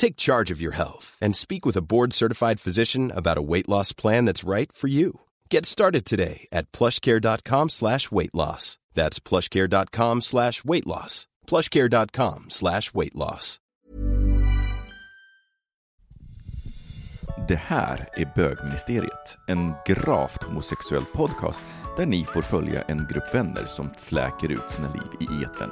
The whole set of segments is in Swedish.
Take charge of your health and speak with a board-certified physician about a weight loss plan that's right for you. Get started today at plushcare.com slash weight loss. That's plushcare.com slash weight loss. plushcare.com slash weight loss. Det här är Bögministeriet, en gravt homosexuell podcast där ni får följa en grupp vänner som fläker ut sina liv i eten.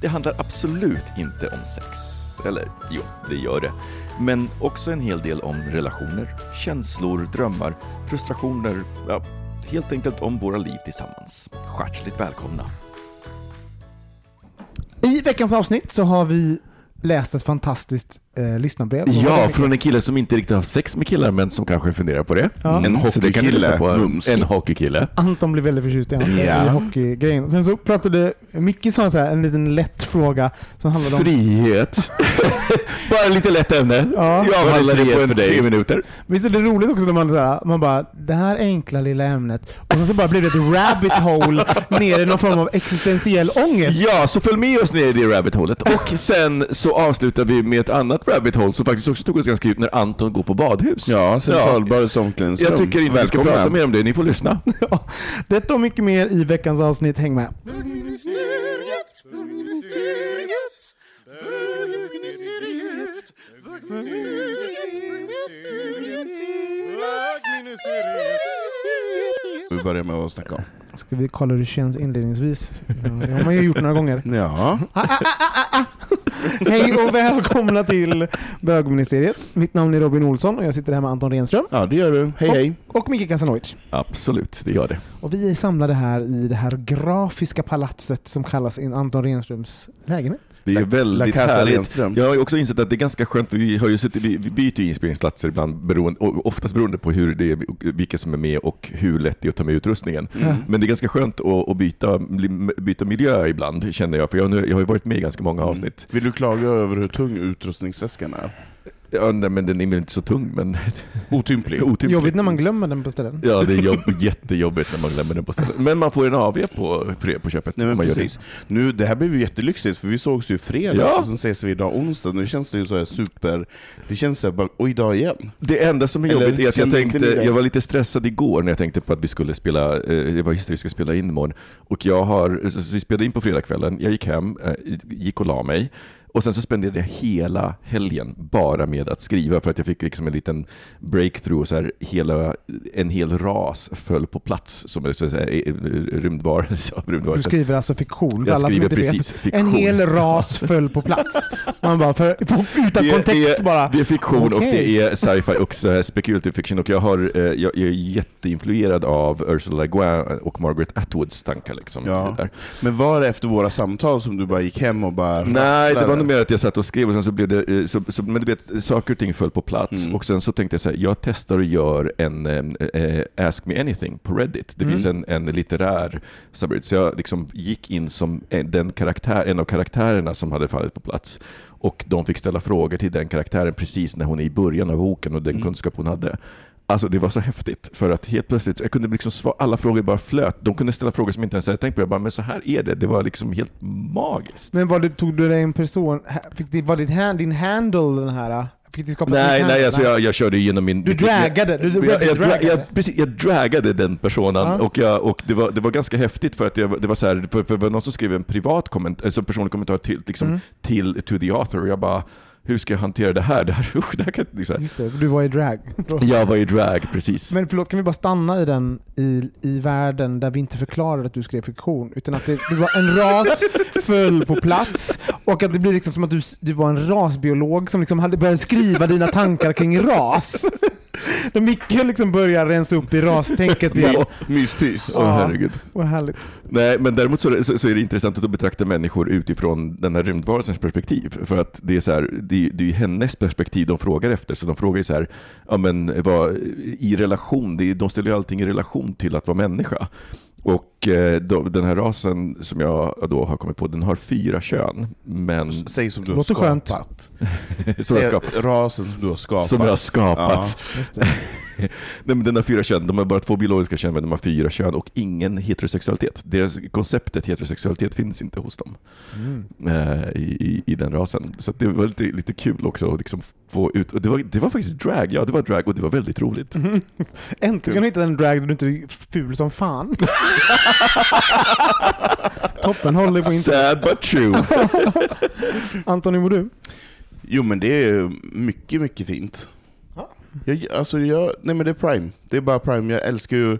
Det handlar absolut inte om sex. Eller jo, det gör det. Men också en hel del om relationer, känslor, drömmar, frustrationer, ja, helt enkelt om våra liv tillsammans. Hjärtligt välkomna! I veckans avsnitt så har vi läst ett fantastiskt eh, lyssnarbrev. Ja, från en kille som inte riktigt har sex med killar, men som kanske funderar på det. Ja. En lyssna på. Mums. En hockeykille. Anton blev väldigt förtjust i, han, Ja. i hockeygrejen. Sen så pratade Micke sa så här, en liten lätt fråga som handlade om... Frihet. Bara lite lätt ämne. Ja. Jag avhandlar det på en för dig? tre minuter. Visst är det roligt också när man, så här, man bara, det här enkla lilla ämnet, och sen så bara blev det ett rabbit hole ner i någon form av existentiell ångest. Ja, så följ med oss ner i det rabbit holet. Och sen så avslutar vi med ett annat rabbit hole som faktiskt också tog oss ganska djupt när Anton går på badhus. Ja, Centralbadets omklädningsrum. Jag tycker inte vi ska prata mer om det, ni får lyssna. Ja, detta och mycket mer i veckans avsnitt, häng med. Vi börjar med att snacka om. Ska vi kolla hur det känns inledningsvis? Det har man ju gjort några gånger. Ja, Hej och välkomna till Bögministeriet. Mitt namn är Robin Olsson och jag sitter här med Anton Renström. ja det gör du. Hej hej. Och Micke Kasanovic. Absolut, det gör det. Och vi är samlade här i det här grafiska palatset som kallas in Anton Renströms lägenhet. Det är väldigt härligt. Renström. Jag har också insett att det är ganska skönt, vi, har ju suttit, vi, vi byter ju inspelningsplatser ibland, beroende, och oftast beroende på hur det är, vilka som är med och hur lätt det är att ta med utrustningen. Mm. Men det är ganska skönt att, att byta, byta miljö ibland, känner jag, för jag, jag har ju varit med i ganska många Mm. avsnitt. Vill du klaga över hur tung utrustningsväskan är? Ja, nej, men den är väl inte så tung, men Otymplig. otymplig. Jobbigt när man glömmer den på ställen. Ja, det är jobb, jättejobbigt när man glömmer den på stället. Men man får en AV på, på, på köpet. Nej men man gör det. precis. Nu, det här blev ju jättelyxigt för vi sågs ju i fredags Ja. och sen ses vi idag onsdag. Nu känns det ju så här super... Det känns så här bara, och idag igen. Det enda som är Eller jobbigt är att jag tänkte, jag var lite stressad igår när jag tänkte på att vi skulle spela, eh, det var just det, vi ska spela in imorgon. Och jag har, vi spelade in på fredagskvällen, jag gick hem, eh, gick och la mig. Och sen så spenderade jag hela helgen bara med att skriva för att jag fick liksom en liten breakthrough. Så här, hela, en hel ras föll på plats som är så eh, rymdvarelse. Du skriver alltså fiktion, Jag alla som skriver inte precis vet. fiktion. En hel ras föll på plats. Man bara, för, utan Det kontext är, bara. Det är fiktion och Okej. det är sci-fi och så här speculative fiction. Och jag, har, eh, jag, jag är jätteinfluerad av Ursula Le Guin och Margaret Atwoods tankar. Liksom, Ja. där. Men var det efter våra samtal som du bara gick hem och bara Nej, det var nog mer att jag satt och skrev och sen så blev det, eh, så, så, men du vet, saker och ting föll på plats. Mm. Och sen så tänkte jag så här, jag testar och gör en eh, Ask Me Anything på Reddit. Det Mm. finns en, en litterär subreddit, så jag liksom gick in som en, den karaktär, en av karaktärerna som hade fallit på plats. Och de fick ställa frågor till den karaktären precis när hon är i början av boken och den Mm. kunskap hon hade. Alltså det var så häftigt, för att helt plötsligt, jag kunde liksom svara, alla frågor bara flöt. De kunde ställa frågor som jag inte ens hade tänkt på. Jag bara, men så här är det. Det var liksom helt magiskt. Men var det, tog du dig en person, fick det, var hand, din handle den här? Fick du skapa Nej, nej alltså jag, jag körde igenom min... Du dragade, du jag, jag, jag, dragade. jag, precis, jag dragade den personen Ja. och, jag, och det, var, det var ganska häftigt för att jag, det var så här, för, för det var någon som skrev en privat kommentar, alltså personlig kommentar till, liksom, Mm. till to the author och jag bara hur ska jag hantera det här? Det här, usch, det här kan inte... Just det, du var i drag. Jag var i drag, precis. Men förlåt, kan vi bara stanna i den i, i världen där vi inte förklarar att du skrev fiktion, utan att det, det var en ras föll på plats och att det blir liksom som att du, du var en rasbiolog som liksom hade börjat skriva dina tankar kring ras. Där Micke liksom börjar rensa upp i rastänket igen. My, myspys. Åh Ja. herregud. Vad härligt. Nej, men däremot så, så, så är det intressant att betrakta människor utifrån den här rymdvarelsens perspektiv. För att det är, så här, det, det är hennes perspektiv de frågar efter. Så de frågar ju så här, ja men vad, i relation, de ställer ju allting i relation till att vara människa. Och eh, då, den här rasen som jag då har kommit på, den har fyra kön. Men Säg som du har skapat. som jag, Säg skapat, rasen som du har skapat. som jag har skapat. Just det. Nej, men den har fyra kön. De har bara två biologiska kön, men de har fyra kön och ingen heterosexualitet. Deras konceptet heterosexualitet finns inte hos dem Mm. eh, i, i, i den rasen. Så det var lite, lite kul också att liksom få ut. Och det, var, det var faktiskt drag, ja det var drag och det var väldigt roligt. Äntligen har du hittat en drag där du inte är ful som fan. Toppen, håller på inte. Sad but true. Anton, hur mår du? Jo men det är mycket, mycket fint. Jag, alltså jag, nej men det är Prime. Det är bara Prime. Jag älskar ju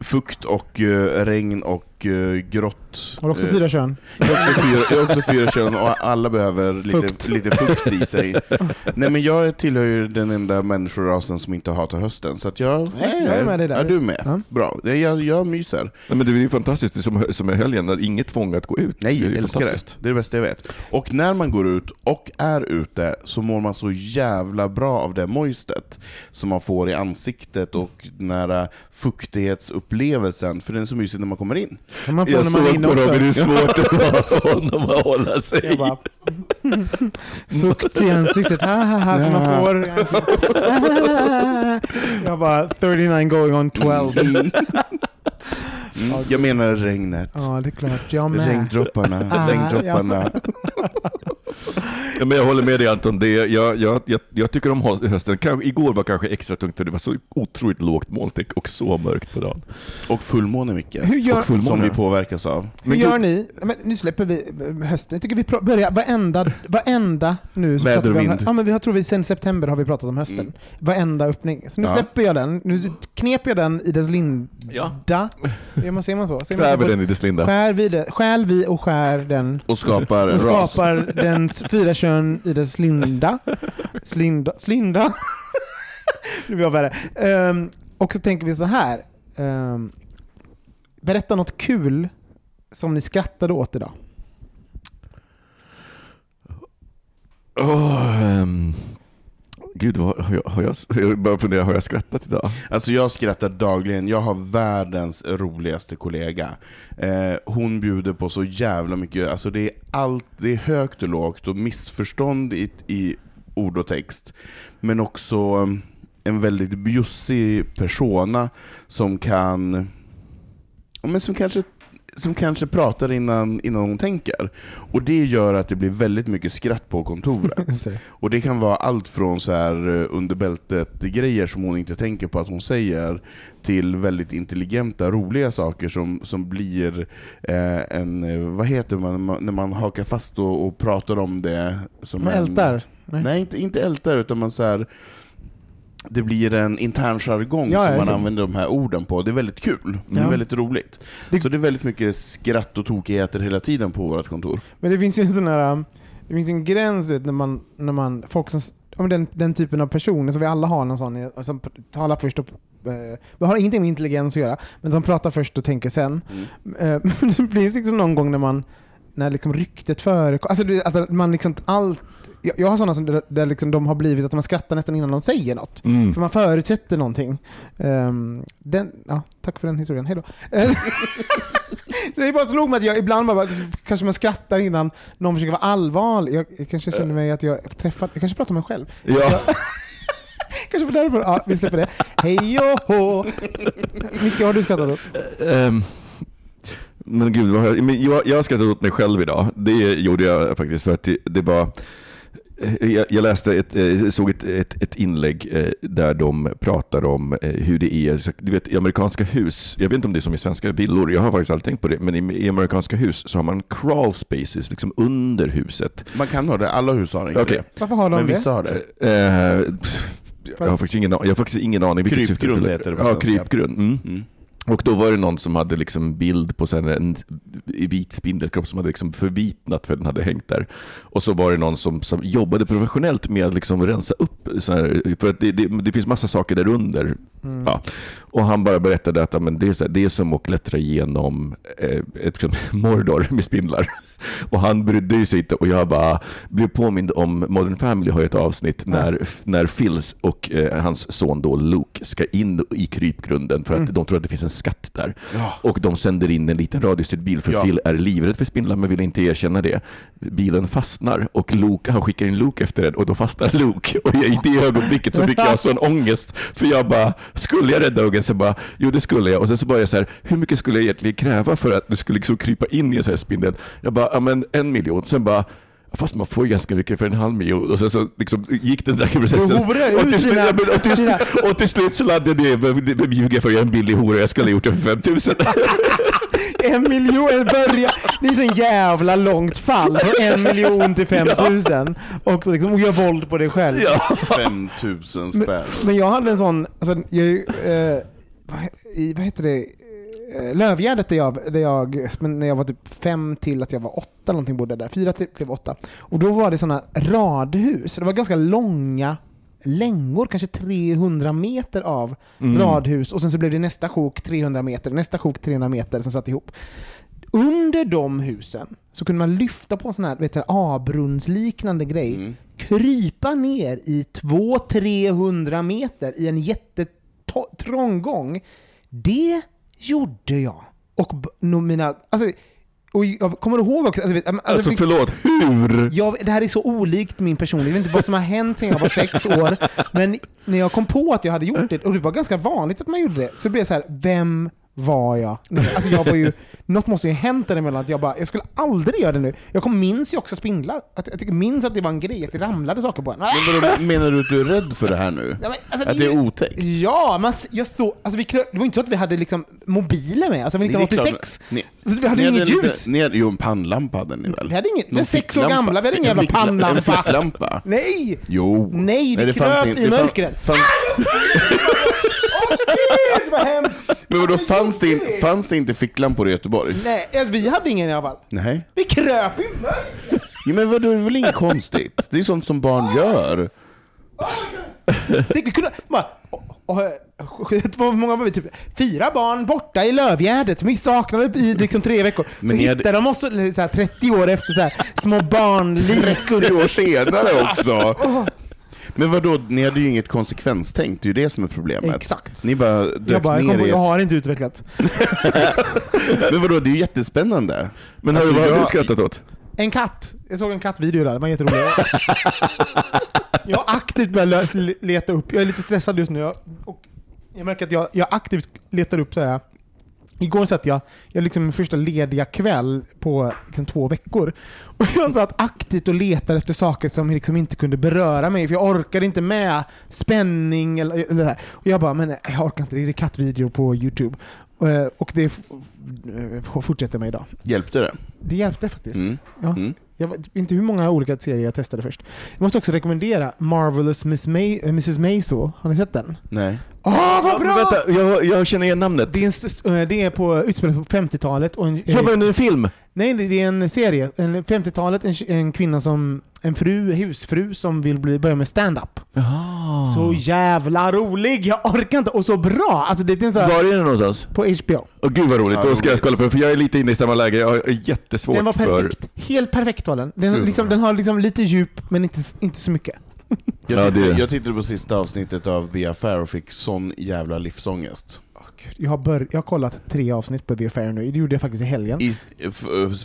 fukt och eh, regn och uh, grått. Har du också Eh, fyra kön? Jag har också fyra, jag har också fyra kön och alla behöver lite Fukt. lite fukt i sig. Nej men jag tillhör ju den enda människorasen som inte hatar hösten, så att jag... Nej, jag är med dig där. Ja, du är med. Ja. Bra. Nej, Jag, jag myser. Nej, men det är ju fantastiskt, det är som, som i helgen, att inget tvång att gå ut. Nej, det är jag ju älskar det. fantastiskt. Det är det bästa jag vet. Och när man går ut och är ute så mår man så jävla bra av det moistet som man får i ansiktet och den här fuktighetsupplevelsen, för den är så mysig när man kommer in. Kan man få Jag såg på? Robin hur svårt det var för honom att hålla sig. Bara, fukt i ansiktet, ha, ha, ha, som man får. Jag bara, 39 going on 12. Mm. Jag menar regnet. Ja, det är klart. Jag med. Regndropparna, Ah, regndropparna. Ja, men jag håller med dig Anton, det, jag, jag, jag, jag tycker om hö- hösten. Kanske, igår var kanske extra tungt för det var så otroligt lågt molntryck och så mörkt på dagen. Och fullmåne Micke, Hur gör, Och fullmåne. som vi påverkas av. hur Men gör ni? Men nu släpper vi eh, hösten. Jag tycker vi börjar varenda, varenda nu. Väder och vind. Ja, men vi har, tror vi sen september har vi pratat om hösten. Mm. Varenda öppning. Så nu Ja. släpper jag den. Nu knep jag den i dess linda. Ja. Gör man, ser man så? Man Kväver så? den i dess linda. Skär vi det, skär vi och skär den Och skapar och ras. skapar dens fyra kön i dess linda. Slinda. Slinda. det blir jag värre. Ehm, och så tänker vi så här. Ehm, berätta något kul som ni skrattade åt idag. Åh, ehm, Gud, vad, har, jag, har jag, jag börjar fundera, har jag skrattat idag? Alltså jag skrattar dagligen, jag har världens roligaste kollega. Eh, hon bjuder på så jävla mycket, alltså det är allt, det är högt och lågt och missförstånd i, i ord och text. Men också mm, en väldigt bjussig persona som kan, men som kanske som kanske pratar innan, innan hon tänker. Och det gör att det blir väldigt mycket skratt på kontoret. Och det kan vara allt från så här eh, under bältet-grejer som hon inte tänker på att hon säger, till väldigt intelligenta, roliga saker som, som blir eh, en, eh, vad heter man, ma- när man hakar fast och, och pratar om det som Man en... ältar. Nej, inte, inte ältar, utan man så här, det blir en intern jargong Ja, som man så- använder de här orden på. Det är väldigt kul. Det är Ja. väldigt roligt. Det- Så det är väldigt mycket skratt och tokigheter hela tiden på vårt kontor. Men det finns ju en sån här, um, det finns en gräns vet, när man, när man, folk som, men den, den typen av personer som vi alla har någon sån, i- som talar först och eh, det har ingenting med intelligens att göra, men som pratar först och tänker sen. Mm. Eh, det blir liksom någon gång när man, när liksom ryktet förekommer, alltså det, att man liksom allt, jag, jag har sådana som där, där liksom de har blivit att man skrattar nästan innan de säger något. Mm. För man förutsätter någonting. Ehm, den, ja, tack för den historien, hejdå. Eh, det är bara slog mig att jag ibland bara, kanske man skrattar innan någon försöker vara allvarlig. Jag, jag kanske känner mig att jag träffat, jag kanske pratar om mig själv. Ja. Kanske för därför, ja vi släpper det. Hej och hå! Micke, har du skrattat åt? Ehm, men gud, men jag, jag har skrattat åt mig själv idag. Det gjorde jag faktiskt för att det, det var... Eh, Jag, jag läste ett, eh, såg ett, ett, ett inlägg eh, där de pratar om hur det är du vet, i amerikanska hus. Jag vet inte om det är som i svenska villor, jag har faktiskt aldrig tänkt på det, men i, i amerikanska hus så har man crawl spaces liksom under huset. Man kan ha det, alla hus har inte Okej. det. Varför har de Men det? vissa har det. Eh, jag, har faktiskt ingen, jag har faktiskt ingen aning. Krypgrund heter det på Ja, svenska. krypgrund. Mm. Mm. Och då var det någon som hade liksom bild på en vit spindelkropp som hade liksom förvitnat för den hade hängt där. Och så var det någon som, som jobbade professionellt med att liksom rensa upp. Så här, för att det, det, det finns massa saker där under. Mm. Ja. Och han bara berättade att men det, är här, det är som att klättra igenom eh, ett liksom, Mordor med spindlar. Och han brydde sig inte och jag bara blev påmind om Modern Family har ett avsnitt när, när Phils och eh, hans son då Luke ska in i krypgrunden för att Mm. de tror att det finns en skatt där. Ja. Och de sänder in en liten radiostyrd bil för Ja. Phil är livrädd för spindlar men vill inte erkänna det. Bilen fastnar och Luke, han skickar in Luke efter den och då fastnar Luke. Och i det ögonblicket så fick jag sån ångest. För jag bara, skulle jag rädda ungen? Så bara, jo det skulle jag. Och sen så bara jag så här, hur mycket skulle jag egentligen kräva för att du skulle liksom krypa in i en sån här spindel? Jag bara, ja men en miljon. Sen bara, Fast man får ju ganska mycket för en halv miljon. Och sen så liksom gick den där processen. Och till, slut, dina- ja, men- och, till, slut- och till slut så landade jag, vem ljuger för jag är en billig hora, jag skulle ha gjort det för 5000. En miljon börja. Det är så en jävla långt fall från en miljon till 5000. Och, så liksom, och gör våld på dig själv. ja. 5000 spänn. Men jag hade en sån, alltså, jag, eh, vad, i, vad heter det, Lövgärdet där jag, där jag, när jag var typ fem till att jag var åtta någonting bodde där, fyra till, till åtta. Och då var det sådana radhus, det var ganska långa längor, kanske 300 meter av Mm. radhus och sen så blev det nästa sjok 300 meter, nästa sjok 300 meter som satt ihop. Under de husen så kunde man lyfta på en sån här vet du, avbrunnsliknande grej, Mm. krypa ner i 200-300 meter i en jättetrång gång. Det gjorde jag. Och mina... Alltså, och jag kommer ihåg också... Alltså, alltså, Alltså förlåt, hur? jag, det här är så olikt min personlighet, jag vet inte vad som har hänt sedan jag var sex år. Men när jag kom på att jag hade gjort det, och det var ganska vanligt att man gjorde det, så blev jag så här: vem var jag? Alltså jag var ju, något måste ju ha hänt däremellan, att jag bara, jag skulle aldrig göra det nu. Jag kom, minns ju också spindlar. Att, jag tycker- minns att det var en grej, att det ramlade saker på en. Men vadå, menar du att du är rädd för det här nu? Ja, men, alltså, Att det är otäckt? Ja, man, s- jag såg, alltså vi, det var inte så att vi hade liksom mobiler med, alltså Det är klart- 1986. Ni, Så vi hade ni inget lite- ljus. Ni hade, jo, en pannlampa hade ni väl? Vi hade inget, vi var sex år gamla, vi hade ingen En jävla fickla- En pannlampa. ficklampa? Nej! Jo. Nej, vi kröp fanns in- i det fann- mörkret. Fann- Gud vad hemskt! Men vadå, fanns det, in, fanns det inte ficklampor i Göteborg? Nej, vi hade ingen i alla fall. Nej. Vi kröp i mörkret! Jo, men vadå, det är väl inget konstigt? Det är sånt som barn gör. Tänk, vi kunde, bara, och, och, hur många var vi? Typ, fyra barn borta i Lövgärdet. Vi saknade i liksom tre veckor. Så Men ni hade- hittade de oss så här, 30 år efter så här, små barnlik. 30 år senare också! Men vadå, ni hade ju inget konsekvenstänk, det är ju det som är problemet. Exakt. Ni bara dök Jag, bara, jag, kom ner på, i jag har inte utvecklat. Men vadå, det är ju jättespännande. Men har Alltså, du, vad har jag- du skrattat åt? En katt. Jag såg en kattvideo där, den var jätterolig. jag har aktivt börjat leta upp, jag är lite stressad just nu. Jag, och jag märker att jag, jag aktivt letar upp så här. Igår satt jag, jag liksom min första lediga kväll på liksom två veckor. Och jag satt aktivt och letade efter saker som liksom inte kunde beröra mig, för jag orkade inte med spänning eller, eller det här. Och jag bara, men jag orkar inte, det är kattvideo på Youtube. Eh, Och det f- fortsätter med idag. Hjälpte det? Det hjälpte faktiskt. Mm. Ja. Mm. Jag vet inte hur många olika serier jag testade först. Jag måste också rekommendera Marvelous Miss May, äh, Mrs Maisel. Har ni sett den? Nej. Åh, vad bra! Vänta, jag, jag känner igen namnet. Det är, en, s- äh, det är på, utspelat på 50-talet. Och en, Jag var under en film. nej, det är en serie. En 50-talet, en, en kvinna som... En fru, husfru som vill bli, börja med stand-up. Jaha. Så jävla rolig! Jag orkar inte. Och så bra! Alltså det är en sån här, Var är den någonstans? på HBO. Åh gud vad roligt, Ja, då ska jag roligt. kolla på den, för jag är lite inne i samma läge. Jag har jättesvårt Den var för... perfekt. Helt perfekt var den. Den, Gud, liksom, den har liksom lite djup, men inte, inte så mycket. Jag, Ja, tittade, jag tittade på sista avsnittet av The Affair och fick sån jävla livsångest. Jag har, bör, jag har kollat tre avsnitt på The Affair nu. Det gjorde jag faktiskt i helgen. I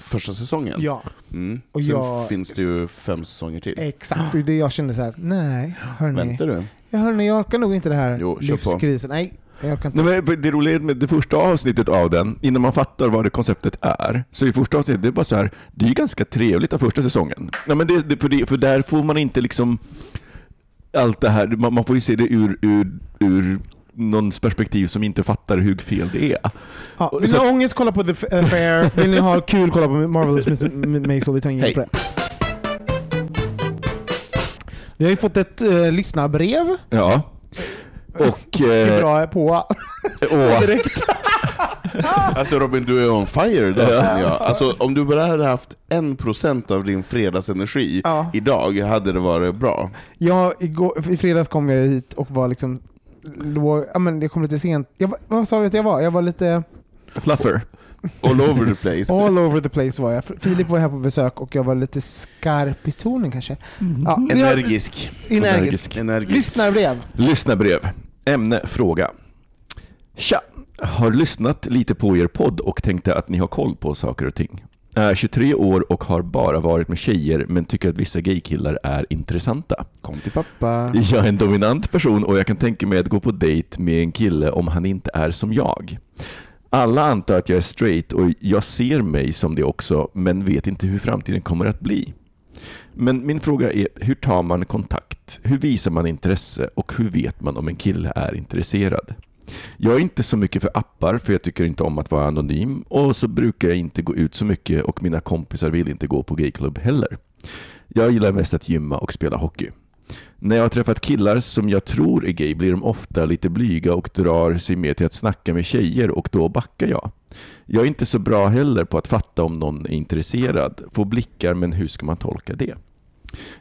första säsongen? Ja, Mm. Och Sen jag- finns det ju fem säsonger till. exakt. Och det jag kände så här, nej, hörni. Väntar du? Ja, hörni, jag orkar nog inte det här Jo, livskrisen. Nej, Jag orkar inte. Nej, men det roliga är med det första avsnittet av den, innan man fattar vad det konceptet är, så i första avsnittet, det är bara så här, det är ju ganska trevligt av första säsongen. Nej, men det, det, för, det, för där får man inte liksom allt det här, man, man får ju se det ur, ur, ur någons perspektiv som inte fattar hur fel det är. Ja, vill ni ha ångest, kolla på The eh, Fair. Vill ni ha kul, kolla på Marvelous Miss Maisel. Vi tar ingen på det. Vi har ju fått ett eh, lyssnarbrev. Ja. Och... Det är Eh, bra på. och Direkt. Alltså Robin, du är on fire idag Ja. känner jag. Alltså om du bara hade haft en procent av din fredagsenergi Ja. idag hade det varit bra. Jag, igår, I fredags kom jag hit och var liksom... Låg, ja, men jag kom lite sent. Jag, var- vad sa vi att jag var? Jag var lite fluffer. All over the place. all over the place var jag. Filip var här på besök och jag var lite skarp i tonen kanske. Ja, vi har- Energisk. Energisk. Energisk. Lyssnarbrev. Lyssnarbrev. Ämne, fråga. Tja! Har lyssnat lite på er podd och tänkte att ni har koll på saker och ting. Är 23 år och har bara varit med tjejer men tycker att vissa gaykillar är intressanta. Kom till pappa. Jag är en dominant person och jag kan tänka mig att gå på dejt med en kille om han inte är som jag. Alla antar att jag är straight och jag ser mig som det också, men vet inte hur framtiden kommer att bli. Men min fråga är, hur tar man kontakt? Hur visar man intresse? Och hur vet man om en kille är intresserad? Jag är inte så mycket för appar, för jag tycker inte om att vara anonym. Och så brukar jag inte gå ut så mycket och mina kompisar vill inte gå på gayklubb heller. Jag gillar mest att gymma och spela hockey. När jag har träffat killar som jag tror är gay blir de ofta lite blyga och drar sig mer till att snacka med tjejer och då backar jag. Jag är inte så bra heller på att fatta om någon är intresserad. Får blickar, men hur ska man tolka det?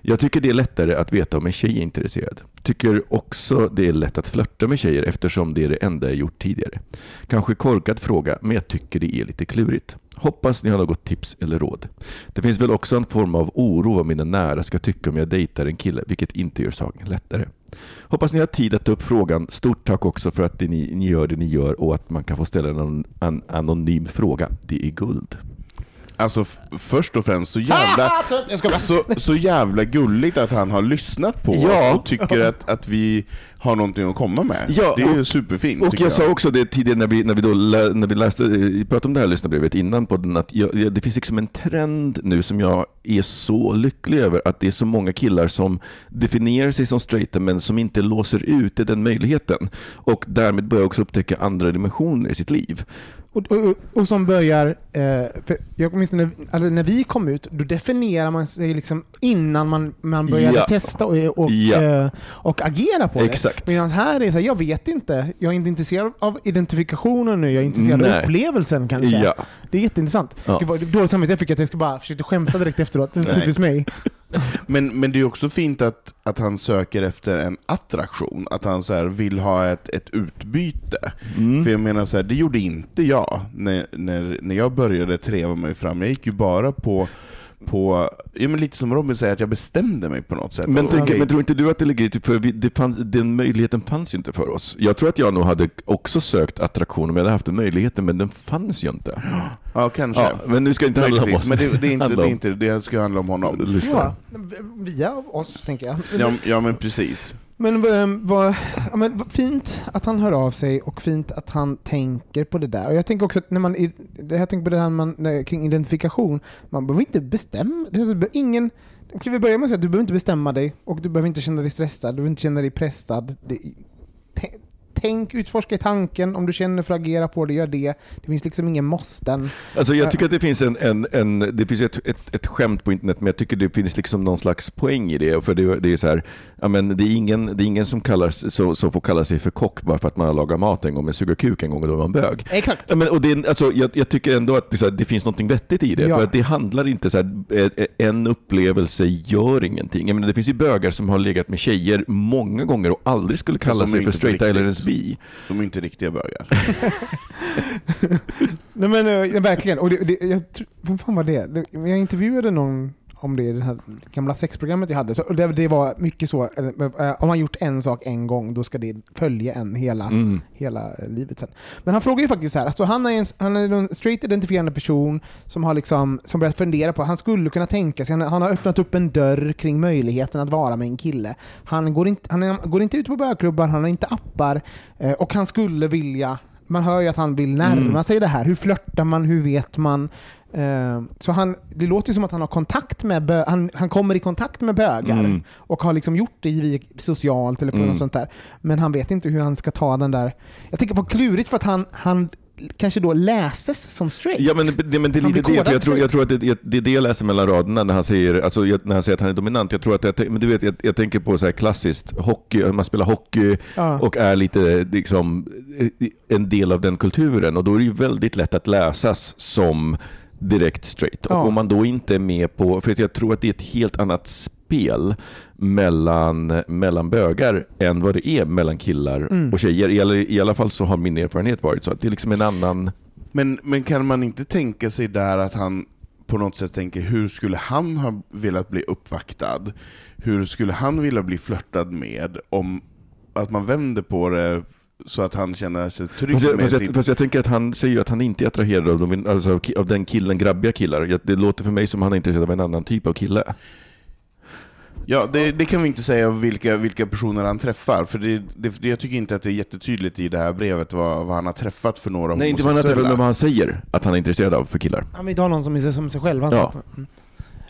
Jag tycker det är lättare att veta om en tjej är intresserad. Tycker också det är lätt att flörta med tjejer eftersom det är det enda jag gjort tidigare. Kanske korkad fråga, men jag tycker det är lite klurigt. Hoppas ni har något tips eller råd. Det finns väl också en form av oro vad mina nära ska tycka om jag dejtar en kille, vilket inte gör saken lättare. Hoppas ni har tid att ta upp frågan. Stort tack också för att ni, ni gör det ni gör och att man kan få ställa en, en anonym fråga. Det är guld. Alltså först och främst så jävla, Jag så, så jävla gulligt att han har lyssnat på Ja. oss och tycker att, att vi har någonting att komma med. Ja, det är ju och- superfint Och tycker jag sa också det tidigare när vi, när vi, då lä, när vi läste, eh, pratade om det här lyssnarbrevet innan podden, att jag, jag, det finns liksom en trend nu som jag är så lycklig över, att det är så många killar som definierar sig som straighta men som inte låser ut den möjligheten. Och därmed börjar också upptäcka andra dimensioner i sitt liv. Och, och, och som börjar, eh, jag minns när, alltså när vi kom ut, då definierar man sig liksom innan man, man började Ja. testa och, och, Ja. eh, och agera på det. Exakt. Medan här är det så här, jag vet inte, jag är inte intresserad av identifikationen nu, jag är intresserad Nej. av upplevelsen kanske. Ja. Det är jätteintressant. Ja. Det dåligt samvete jag fick att jag ska bara försökte skämta direkt efteråt. Det är så typiskt mig. Men, men det är också fint att, att han söker efter en attraktion, att han så vill ha ett, ett utbyte. Mm. För jag menar, så här, det gjorde inte jag när, när, när jag började treva mig fram. Jag gick ju bara på, på ja, men lite som Robin säger, att jag bestämde mig på något sätt. Men, Och- tänker, okej, men tror inte du att det ligger i, typ, för vi, det fanns, den möjligheten fanns ju inte för oss. Jag tror att jag nog hade också sökt attraktion om jag hade haft den möjligheten, men den fanns ju inte. ja, kanske. Ja, men nu ska det inte handla om oss. Men det, det, är inte, det, är inte, det ska handla om honom. lyssnare. Ja, via oss tänker jag. Ja, ja men precis. Men ehm, vad, ja, men fint att han hör av sig och fint att han tänker på det där. Och jag tänker också att när man, jag tänker på det här man, kring identifikation, man behöver inte bestämma, ingen, kan vi börja med att säga att du behöver inte bestämma dig och du behöver inte känna dig stressad, du behöver inte känna dig pressad. Det, tänk, utforska i tanken, om du känner för att agera på det, gör det. Det finns liksom ingen måsten. Alltså jag tycker att det finns en, en, en det finns ett, ett, ett skämt på internet, men jag tycker det finns liksom någon slags poäng i det. För det, det är så här, ja men det är ingen, det är ingen som, kallar, så, som får kalla sig för kock bara för att man har lagat mat en gång, men suger kuk en gång och då är man bög. Exakt. Ja, men, och det, alltså, jag, jag tycker ändå att det, så här, det finns något vettigt i det. Ja. För att det handlar inte så här, eh, en upplevelse gör ingenting. Jag menar, det finns ju bögar som har legat med tjejer många gånger och aldrig skulle kalla sig för inte på bi. De är inte riktiga bögar. Nej men eh, verkligen, och det, det, jag, vem fan var det? Jag intervjuade någon om det är det här gamla sexprogrammet jag hade. Så det, det var mycket så, eh, eh, om man gjort en sak en gång, då ska det följa en hela, Mm. hela livet sen. Men han frågar ju faktiskt så här, alltså han är en, han är en straight identifierande person som har liksom, som börjat fundera på, han skulle kunna tänka sig, han, han har öppnat upp en dörr kring möjligheten att vara med en kille. Han går inte, han är, går inte ut på bögklubbar, han har inte appar, eh, och han skulle vilja man hör ju att han vill närma Mm. sig det här. Hur flörtar man? Hur vet man? Eh, så han, det låter som att han har kontakt med bö- han, han kommer i kontakt med bögar Mm. och har liksom gjort det socialt eller på Mm. något sånt där. Men han vet inte hur han ska ta den där... Jag tänker på klurigt för att han, han kanske då läses som straight. Ja men det, men det är lite det, jag tror, jag tror att det, det är det jag läser mellan raderna när han säger, alltså, när han, säger att han är dominant. Jag tror att jag, men du vet, jag, jag tänker på så här klassiskt hockey, man spelar hockey Ja. och är lite liksom, en del av den kulturen och då är det ju väldigt lätt att läsas som direkt straight. Och Ja. om man då inte är med på, för att jag tror att det är ett helt annat spel mellan, mellan bögar än vad det är mellan killar Mm. och tjejer. I alla, I alla fall så har min erfarenhet varit så att det är liksom en annan Men, men kan man inte tänka sig där att han på något sätt tänker, hur skulle han ha velat bli uppvaktad? Hur skulle han vilja bli flörtad med? Om att man vänder på det så att han känner sig trygg Fast jag, med fast, sin... jag, fast jag tänker att han säger ju att han inte är attraherad av, de, alltså, av den killen, grabbiga killar. Det låter för mig som att han är intresserad av en annan typ av kille. Ja, det, det kan vi inte säga vilka, vilka personer han träffar, för det, det, jag tycker inte att det är jättetydligt i det här brevet vad, vad han har träffat för några Nej, inte vad han har träffat, men vad han säger att han är intresserad av för killar. Han vill inte ha någon som är sig- som sig själv. Han Ja. sa. Mm.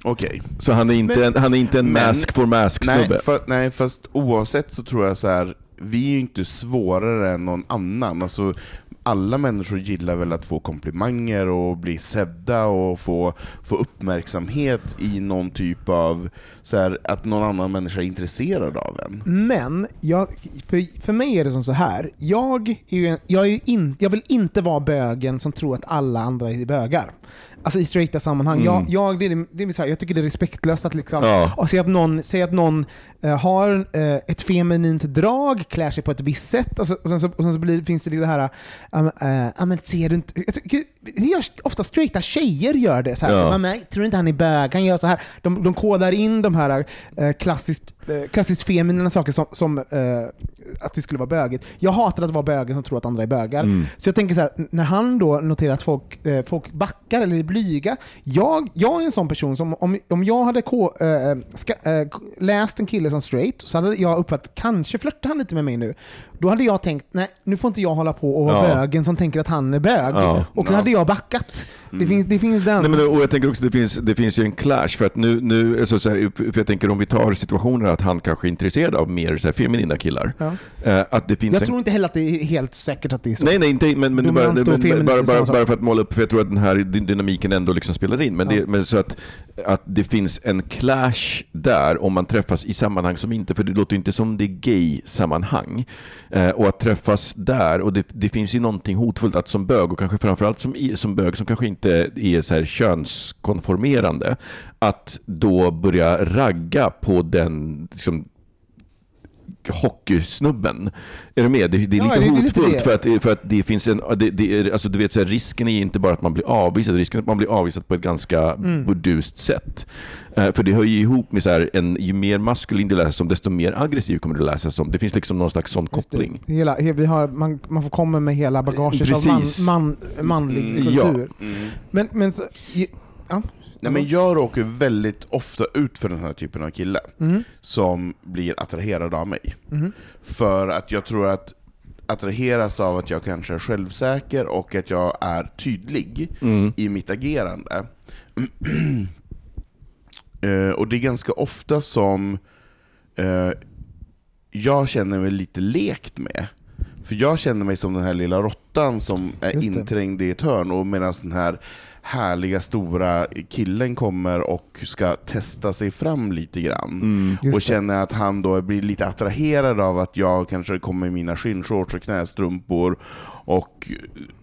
Okej. Så han är inte, Men- en, han är inte en Men- mask for mask-snubbe. Nej, nej, fast oavsett så tror jag så här. Vi är ju inte svårare än någon annan. Alltså, alla människor gillar väl att få komplimanger och bli sedda och få, få uppmärksamhet i någon typ av, så här, att någon annan människa är intresserad av en. Men, jag, för, för mig är det som så här. Jag, är ju, jag, är in, jag vill inte vara bögen som tror att alla andra är bögar. Alltså i straighta sammanhang. Mm. Jag, jag, det är, det är så här, jag tycker det är respektlöst att liksom, Ja. säga att någon, säga att någon har eh, ett feminint drag, klär sig på ett visst sätt, och, så, och sen så, och sen så blir, finns det det här, uh, uh, men ser du inte... Jag tycker, det gör, ofta straighta tjejer gör det. Så här, Ja. "Men tror inte han är bög? Han gör så här. De, de kodar in de här eh, klassiskt, eh, klassiskt feminina saker som, som eh, att det skulle vara bögigt. Jag hatar att vara bögen som tror att andra är bögar. Mm. Så jag tänker så här, när han då noterar att folk, eh, folk backar eller är blyga. Jag, jag är en sån person som om, om jag hade eh, ska, eh, k- läst en kille som straight så hade jag uppfattat kanske flörtar han lite med mig nu. Då hade jag tänkt, nej nu får inte jag hålla på och vara Ja. bögen som tänker att han är bög. Ja. Och så Ja. hade jag backat. Det, finns, det finns den. Nej, men, och jag tänker också att det finns, det finns ju en clash, för att nu, nu alltså, så här, för jag tänker om vi tar situationer att han kanske är intresserad av mer så här, feminina killar. Ja. Eh, att det finns Jag en, tror inte heller att det är helt säkert att det är så. Nej, nej, inte, men, men, bara, men, bara, bara, sak. bara för att måla upp, för jag tror att den här dy- dynamiken ändå liksom spelar in. Men, Ja. det, men så att, att det finns en clash där om man träffas i sammanhang som inte, för det låter ju inte som det är gay-sammanhang. Eh, och att träffas där, och det, det finns ju någonting hotfullt att som bög, och kanske framförallt som, som bög som kanske inte är så här könskonformerande, att då börja ragga på den liksom, hockeysnubben. Är du med? Det, det är Ja, lite det är lite hotfullt det. för att, för att det finns en, det, det är, alltså du vet, så här, risken är inte bara att man blir avvisad, risken är att man blir avvisad på ett ganska Mm. burdust sätt. Eh, för det hör ju ihop med så här, en, ju mer maskulin du läser som, desto mer aggressiv kommer du läsa som. Det finns liksom någon slags sån koppling. Hela, he- vi har, man, man får komma med hela bagaget Precis. av man, man, manlig Mm, ja. kultur. Mm. Men, men så, ja. Nej, men jag råkar väldigt ofta ut för den här typen av kille Mm. som blir attraherad av mig. Mhm. För att jag tror att attraheras av att jag kanske är självsäker och att jag är tydlig Mm. i mitt agerande. Eh, och det är ganska ofta som eh, jag känner mig lite lekt med. För jag känner mig som den här lilla råttan som är inträngd i ett hörn, och medan den här härliga stora killen kommer och ska testa sig fram lite grann. Mm. Och känner att han då blir lite attraherad av att jag kanske kommer i mina skinnshorts och knästrumpor och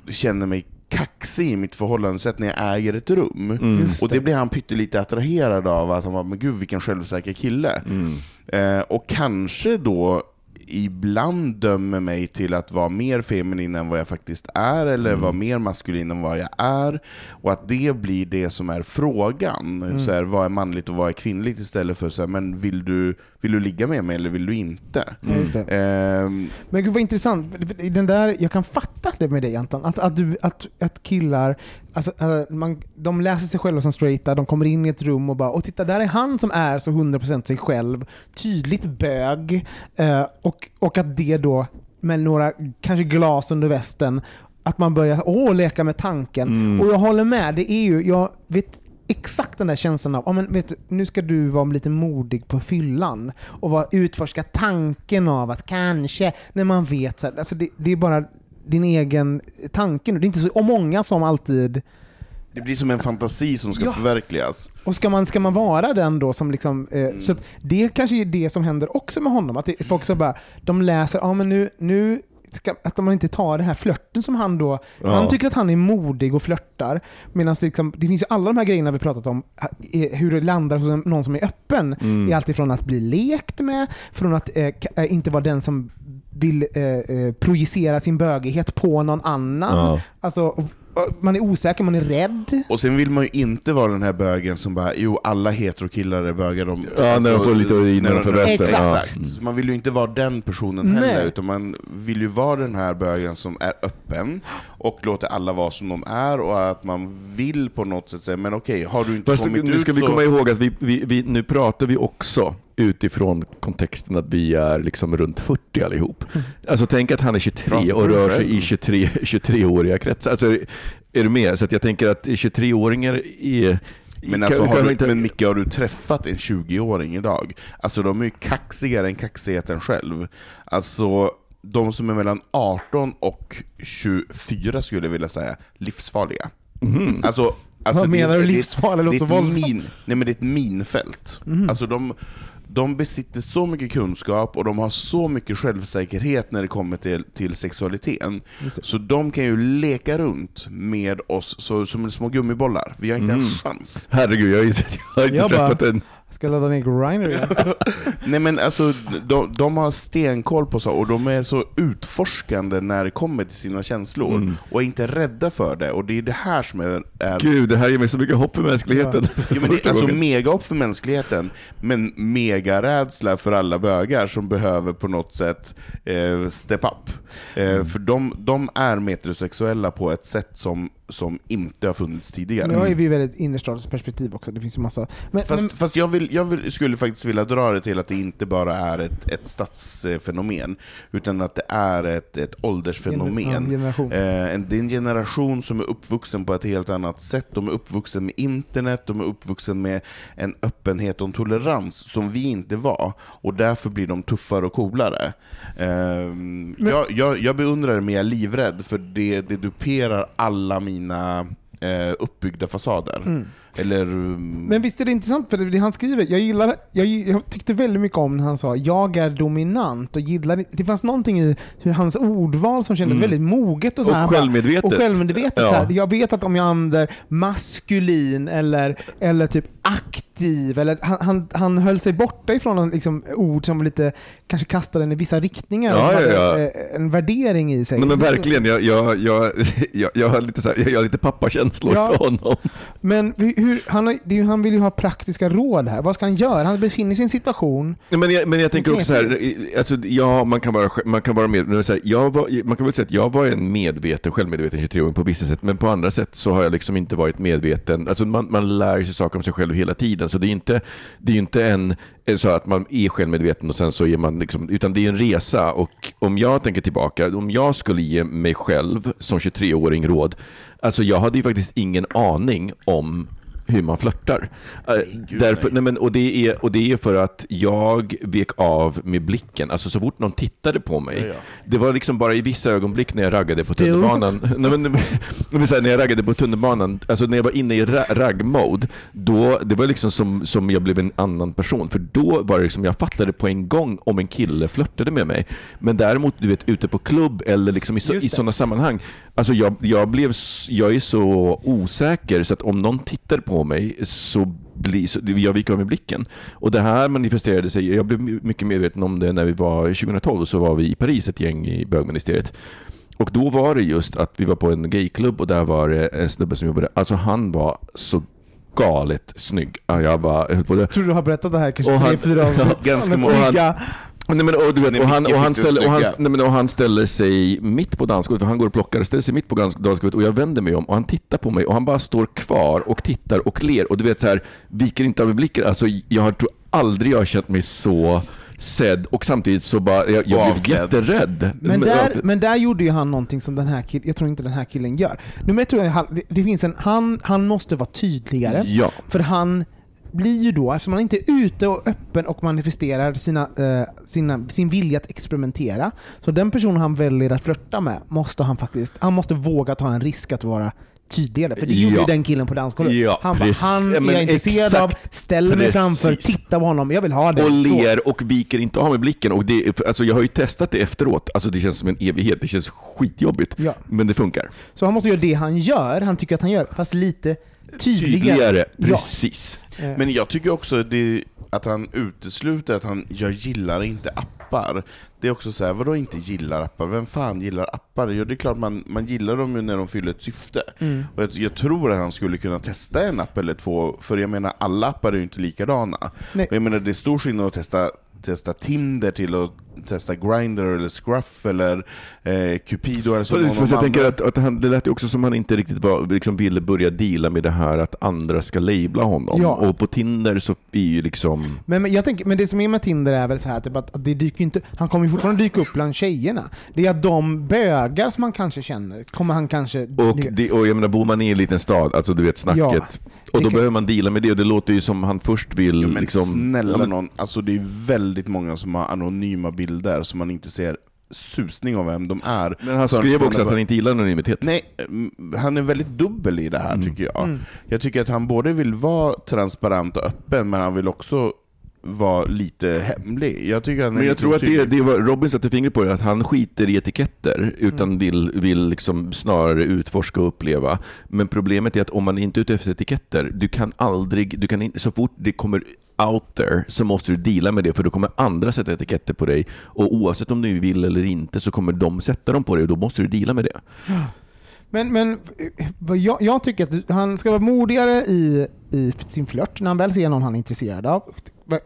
känner mig kaxig i mitt förhållandesätt när jag äger ett rum. Mm. Och det blir han pyttelite attraherad av, att han bara, men gud vilken självsäker kille. Mm. Eh, och kanske då ibland dömer mig till att vara mer feminin än vad jag faktiskt är, eller Mm. vara mer maskulin än vad jag är. Och att det blir det som är frågan. Mm. Så här, vad är manligt och vad är kvinnligt? Istället för så här, men vill du, vill du ligga med mig eller vill du inte? Det. Ehm, Men gud vad intressant. Den där, jag kan fatta det med dig Anton. Att, att, du, att, att killar, alltså, äh, man, de läser sig själva som straighta, de kommer in i ett rum och bara och titta där är han som är så 100% sig själv, tydligt bög. Eh, och, och att det då, med några kanske glas under västen, att man börjar åh, leka med tanken. Mm. Och jag håller med, det är ju, jag vet exakt den där känslan av, ja, men vet du, nu ska du vara lite modig på fyllan och vara, utforska tanken av att kanske, när man vet, så här, alltså det, det är bara din egen tanke nu. Det är inte så många som alltid... det blir som en fantasi som ska Ja. förverkligas. Och ska man, ska man vara den då som liksom... Eh, Mm. Så det kanske är det som händer också med honom. Att det, folk så bara, de läser, ja men nu, nu ska, att de inte tar den här flörten som han då... Ja. Han tycker att han är modig och flörtar. Medan det, liksom, det finns ju alla de här grejerna vi pratat om, hur det landar hos någon som är öppen. Mm. I allt ifrån att bli lekt med, från att eh, eh, inte vara den som vill eh, eh, projicera sin bögighet på någon annan. Ja. Alltså, man är osäker, man är rädd. Och sen vill man ju inte vara den här bögen som bara, jo alla heterokillar är bögar. De, alltså, Ja, när de får lite urin när de- för när de- bröstet. Ja. Exakt. Så Man vill ju inte vara den personen heller, Nej. utan man vill ju vara den här bögen som är öppen och låter alla vara som de är, och att man vill på något sätt säga, men okej, har du inte Fast kommit nu ska ut vi så... komma ihåg att vi, vi, vi, nu pratar vi också utifrån kontexten att vi är liksom runt 40 allihop. Alltså tänk att han är 23 Prata och rör sig i 23, 23-åriga kretsar. Alltså, är du med? Så att jag tänker att 23-åringar är... Men, alltså, kan- har du, inte- men Micke, har du träffat en 20-åring idag? Alltså de är ju kaxigare än kaxigheten själv. Alltså, de som är mellan 18 och 24 skulle jag vilja säga, livsfarliga. Mhm. Alltså, alltså Vad det är- menar du, det livsfarliga? Det det våldsamt. min, Nej men det är ett minfält. Mhm. Alltså de, de besitter så mycket kunskap och de har så mycket självsäkerhet när det kommer till, till sexualiteten. Det. Så de kan ju leka runt med oss så, som små gummibollar. Vi har inte en Mm. chans. Herregud, jag har jag har inte Jag bara- träffat en... Ska ladda ner Grindr igen. Nej men alltså, de, de har stenkoll på så och de är så utforskande när det kommer till sina känslor. Mm. Och är inte rädda för det. Och det är det här som är... är Gud, det här ger mig så mycket hopp för mänskligheten. Jo, men det är alltså mega upp för mänskligheten, men mega rädsla för alla bögar som behöver på något sätt eh, step up. Eh, Mm. För de, de är metrosexuella på ett sätt som, som inte har funnits tidigare. Nu har ju vi väldigt innerstadsperspektiv också. Det finns ju massa... Men, Fast, men, fast jag, vill, jag vill, skulle faktiskt vilja dra det till att det inte bara är ett, ett stadsfenomen, utan att det är ett, ett åldersfenomen. Ja, generation. Eh, en, det är en generation som är uppvuxen på ett helt annat sätt. De är uppvuxen med internet, de är uppvuxen med en öppenhet och en tolerans som vi inte var. Och därför blir de tuffare och coolare. Eh, jag, jag, jag beundrar det, men jag är livrädd, för det, det duperar alla mina на eh, uppbyggda fasader. Eller... mm, men visst är det intressant, för det, han skriver, jag gillar, jag, jag tyckte väldigt mycket om när han sa jag är dominant och gillar det fanns någonting i hur hans ordval som kändes Mm. väldigt moget och så Och här, självmedvetet. Och självmedvetet. Ja. Så här. Jag vet att om jag använder maskulin eller, eller typ aktiv, eller han, han, han höll sig borta ifrån en, liksom, ord som lite kanske kastade en i vissa riktningar. Ja, ja, ja. eh, En värdering i sig. Nej, men verkligen, jag, jag, jag, jag, jag, har lite så här, jag har lite pappakänslor Ja. för honom. Men hur, han, har, det är ju, han vill ju ha praktiska råd här. Vad ska han göra? Han befinner sig i en situation Nej, Men jag, men jag tänker också så här, alltså, ja, man kan vara, man kan vara med, men så här, jag var, man kan väl säga att jag var en medveten, självmedveten 23-åring på vissa sätt, men på andra sätt så har jag liksom inte varit medveten. Alltså man, man lär sig saker om sig själv hela tiden, så det är inte, det är inte en Eh, så att man är självmedveten och sen så är man liksom, utan det är en resa och om jag tänker tillbaka, om jag skulle ge mig själv som 23-åring råd, alltså jag hade ju faktiskt ingen aning om hur man flörtar. Eh, gud, Därför, nej. nej, men, och, det är, och det är för att jag vek av med blicken. Alltså så fort någon tittade på mig. Ja, ja. Det var liksom bara i vissa ögonblick när jag raggade på Still. tunnelbanan. nej, men, nej, men, så här, när jag raggade på tunnelbanan, alltså när jag var inne i ra ragg-mode, då, det var liksom som, som jag blev en annan person. För då var det liksom, jag fattade på en gång om en kille flörtade med mig. Men däremot, du vet, ute på klubb eller liksom i, så, i sådana sammanhang. Alltså jag, jag, blev, jag är så osäker så att om någon tittar på på mig så blir, så, jag viker av med blicken. Och det här manifesterade sig, jag blev mycket medveten om det när vi var 2012, så var vi i Paris ett gäng i bögministeriet. Och då var det just att vi var på en gayklubb och där var det en snubbe som jobbade, alltså han var så galet snygg. Ja, Jag bara höll på det. Jag tror du har berättat det här kanske Och han- tre, fyra Ja, avsnitt. ganska många. Snygga. Nej, men, och, du vet, Nej, och, han, och, ställer, och, han, snygga. nej, men, och han ställer sig mitt på dansgolvet, för han går och plockar, ställer sig mitt på dans- dansgolvet och jag vänder mig om och han tittar på mig och han bara står kvar och tittar och ler och du vet så här, viker inte av blicken. Alltså, jag har- tror aldrig jag har känt mig så sedd och samtidigt så bara, jag, jag blev jätterädd. Men där, men där gjorde ju han någonting som den här killen, jag tror inte den här killen gör. Nummer ett tror jag, han, det, det finns en, han, han måste vara tydligare. Ja. För han blir ju då, eftersom han inte är ute och öppen och manifesterar sina, eh, sina, sin vilja att experimentera, så den personen han väljer att flörta med måste han faktiskt, han måste våga ta en risk att vara tydligare. För det gjorde Ja. ju den killen på dansgolvet. Ja, han bara, precis. han Ja, är jag intresserad av, exakt. ställer mig Precis. framför, tittar på honom, jag vill ha det. och Så. ler och viker inte av med blicken. Och det, alltså jag har ju testat det efteråt. Alltså det känns som en evighet. Det känns skitjobbigt. Ja. Men det funkar. Så han måste göra det han gör, han tycker att han gör, fast lite tydligare. Tydligare. Precis. Men jag tycker också det, att han utesluter att han, jag gillar inte appar. Det är också så här, vadå inte gillar appar? Vem fan gillar appar? Jo, det är klart man, man gillar dem ju när de fyller ett syfte. Mm. Och jag, jag tror att han skulle kunna testa en app eller två, för jag menar alla appar är ju inte likadana. Nej. Och jag menar det är stor skillnad att testa, testa Tinder till att testa Grindr eller Scruff eller eh, Cupido eller så. Precis, någon fast jag tänker att, att han, det lät ju också som han inte riktigt var, liksom ville börja deala med det här att andra ska labla honom. Ja. Och på Tinder så är ju liksom... Men, men, jag tänker, men det som är med Tinder är väl så här typ att, att det dyker inte, han kommer ju fortfarande dyka upp bland tjejerna. Det är att de bögar som han kanske känner, kommer han kanske... Och, det, och jag menar, bor man i en liten stad, alltså du vet snacket. Ja, och då behöver man deala med det och det låter ju som han först vill Jo, men liksom... snälla ja, men- någon, alltså det är väldigt många som har anonyma bilder som man inte ser susning om vem de är. Men han skrev också att han inte gillar anonymitet. Nej, mm, han är väldigt dubbel i det här tycker jag. Jag tycker att han både vill vara transparent och öppen, men han vill också vara lite hemlig. Jag tycker att han Men jag tror att det, det var Robin satte fingret på det, att han skiter i etiketter utan Mm. vill, vill liksom snarare utforska och uppleva. Men problemet är att om man inte är ute efter etiketter, du kan aldrig, du kan inte, så fort det kommer out there så måste du deala med det för då kommer andra sätta etiketter på dig och oavsett om du vill eller inte så kommer de sätta dem på dig och då måste du deala med det. Men, men jag, jag tycker att han ska vara modigare i, i sin flört när han väl ser någon han är intresserad av.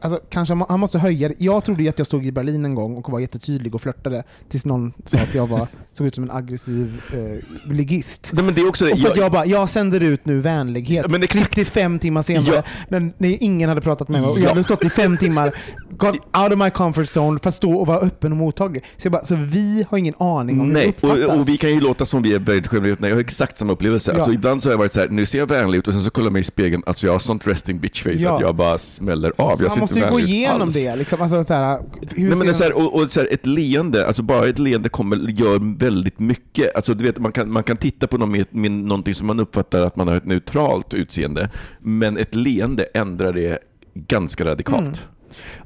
Alltså, kanske han måste höja det. Jag trodde att jag stod i Berlin en gång och var jättetydlig och flörtade tills någon sa att jag var, såg ut som en aggressiv eh, ligist. Nej, men det är också det. Och Jag- jag bara, jag sänder ut nu vänlighet. Men exakt. 95 timmar senare, Ja. när, när ingen hade pratat med mig och jag Ja. hade stått i fem timmar, got out of my comfort zone, för att stå och vara öppen och mottaglig. Så, jag bara, så vi har ingen aning om hur det Nej, uppfattas. och, och vi kan ju låta som vi är väldigt självmedvetna. Jag har exakt samma upplevelse. Ja. Alltså, ibland så har jag varit så här, nu ser jag vänlig ut och sen så kollar jag mig i spegeln, alltså jag har sånt resting bitch face Ja. att jag bara smäller av. Jag man måste ju gå igenom alls. det. Liksom. Alltså, så här, Nej, men det så här, och, och så här, ett leende, alltså bara ett leende kommer, gör väldigt mycket. Alltså, du vet, man, kan, man kan titta på någon med, med någonting som man uppfattar att man har ett neutralt utseende, men ett leende ändrar det ganska radikalt. Mm.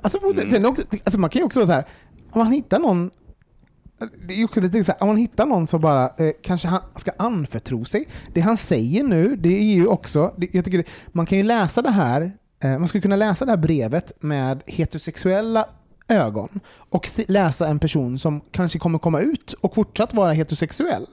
Alltså, också, alltså man kan ju också vara så här, om man hittar någon det är ju lite så här, om man hittar någon som bara eh, kanske han ska anförtro sig. Det han säger nu, det är ju också, det, jag tycker det, man kan ju läsa det här, man skulle kunna läsa det här brevet med heterosexuella ögon och läsa en person som kanske kommer komma ut och fortsatt vara heterosexuell.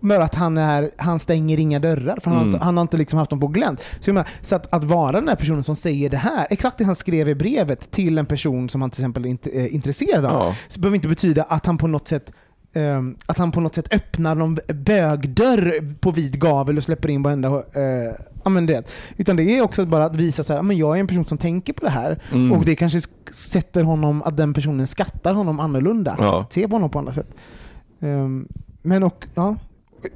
Men att han, är, han stänger inga dörrar, för han, har, Mm. inte, han har inte liksom haft dem på glänt. Så, menar, så att, att vara den här personen som säger det här, exakt det han skrev i brevet till en person som han till exempel inte är intresserad av, Ja. så behöver inte betyda att han på något sätt ehm, att han på något sätt öppnar någon bögdörr på vid gavel och släpper in varenda... Uh, ja, men det. Utan det är också bara att visa så här, "Ja, men jag är en person som tänker på det här Mm. och det kanske sk- sätter honom, att den personen skattar honom annorlunda. Ja. Ser på honom på andra sätt. Ehm, men och, ja.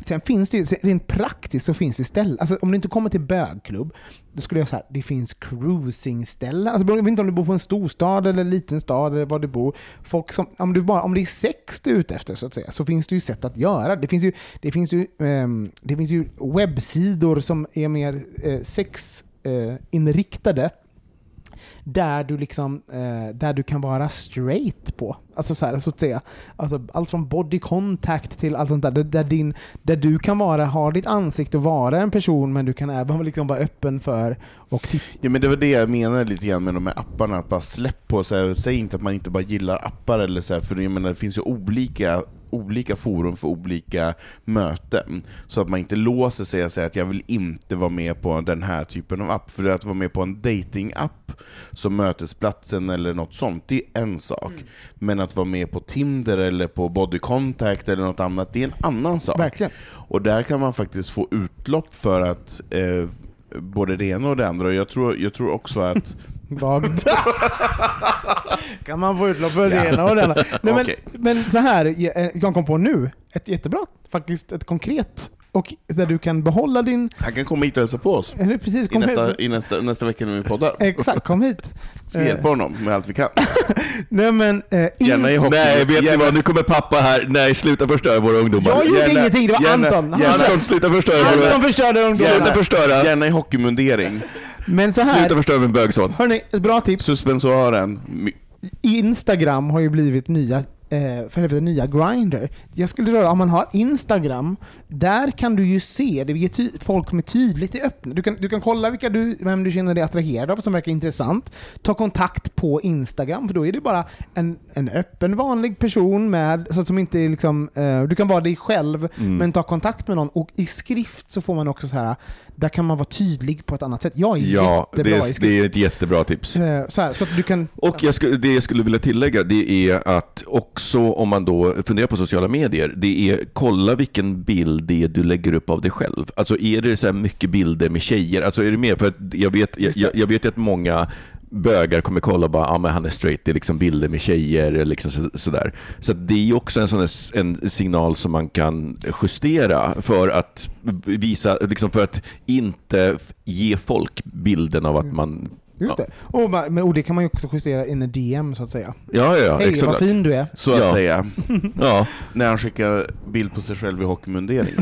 Sen finns det ju, rent praktiskt så finns det ställen, alltså om du inte kommer till bögklubb, då skulle jag säga det finns cruisingställen. Alltså, jag vet inte om du bor på en storstad eller en liten stad eller var du bor. Folk som, om, du bara, om det är sex du är ute efter så att säga, så finns det ju sätt att göra. Det finns ju, det finns ju, ehm, det finns ju webbsidor som är mer eh, sexinriktade där du, liksom, eh, där du kan vara straight på. Alltså så, här, så att säga. Alltså, allt från body contact till allt sånt där. Där, där, din, där du kan vara, ha ditt ansikte och vara en person men du kan även liksom vara öppen för och titta. Ja men det var det jag menade lite grann med de här apparna, att bara släpp på så här, säg inte att man inte bara gillar appar eller så här, för jag menar, det finns ju olika olika forum för olika möten. Så att man inte låser sig och säger att jag vill inte vara med på den här typen av app. För att vara med på en dating-app som Mötesplatsen eller något sånt, det är en sak. Mm. Men att vara med på Tinder eller på Body Contact eller något annat, det är en annan sak. Verkligen. Och där kan man faktiskt få utlopp för att eh, både det ena och det andra. Jag tror, jag tror också att Vagt. kan man få utlopp för det ena och det andra. Nej, men, men så här, jag kom på nu, ett jättebra, faktiskt ett konkret och där du kan behålla din... Han kan komma hit och hälsa på oss. Eller precis, I, nästa, I nästa, nästa vecka när vi poddar. Exakt, kom hit. Ska hjälpa honom med allt vi kan. Nej men... Eh, gärna i hockey. Nej, vet ni vad? Nu kommer pappa här. Nej, sluta förstöra våra ungdomar. Jag gjorde gärna, ingenting, det var gärna, Anton. Gärna, Anton, sluta förstöra Anton förstörde ungdomar. Sluta förstöra. Gärna i hockeymundering. Men så här, Sluta förstöra min bögson. Hörni, ett bra tips. Suspensoaren. Instagram har ju blivit nya eh, för det nya Grindr. Jag skulle röra, om man har Instagram, där kan du ju se, det är folk som är tydligt i öppna. Du kan, du kan kolla vilka du, vem du känner dig attraherad av som verkar intressant. Ta kontakt på Instagram, för då är det bara en, en öppen vanlig person med, så att som inte liksom, eh, du kan vara dig själv, mm. men ta kontakt med någon. Och i skrift så får man också så här där kan man vara tydlig på ett annat sätt. Jag är ja, jättebra det är, i skrift. det är ett jättebra tips. Eh, så, här, så att du kan, och jag skulle, det jag skulle vilja tillägga, det är att också om man då funderar på sociala medier, det är kolla vilken bild det är du lägger upp av dig själv. Alltså är det så mycket bilder med tjejer? Alltså är det mer? För jag vet, jag, jag vet att många bögar kommer kolla och bara, ja ah, men han är straight, det är liksom bilder med tjejer, liksom så, sådär. Så det är också en sån en signal som man kan justera för att visa, liksom för att inte ge folk bilden av att mm. man Just ja. det. Och, men, och det kan man ju också justera in i DM så att säga. Ja, ja, Hej, exakt. vad fin du är. Så att ja. säga. ja. När han skickar bild på sig själv i hockeymundering.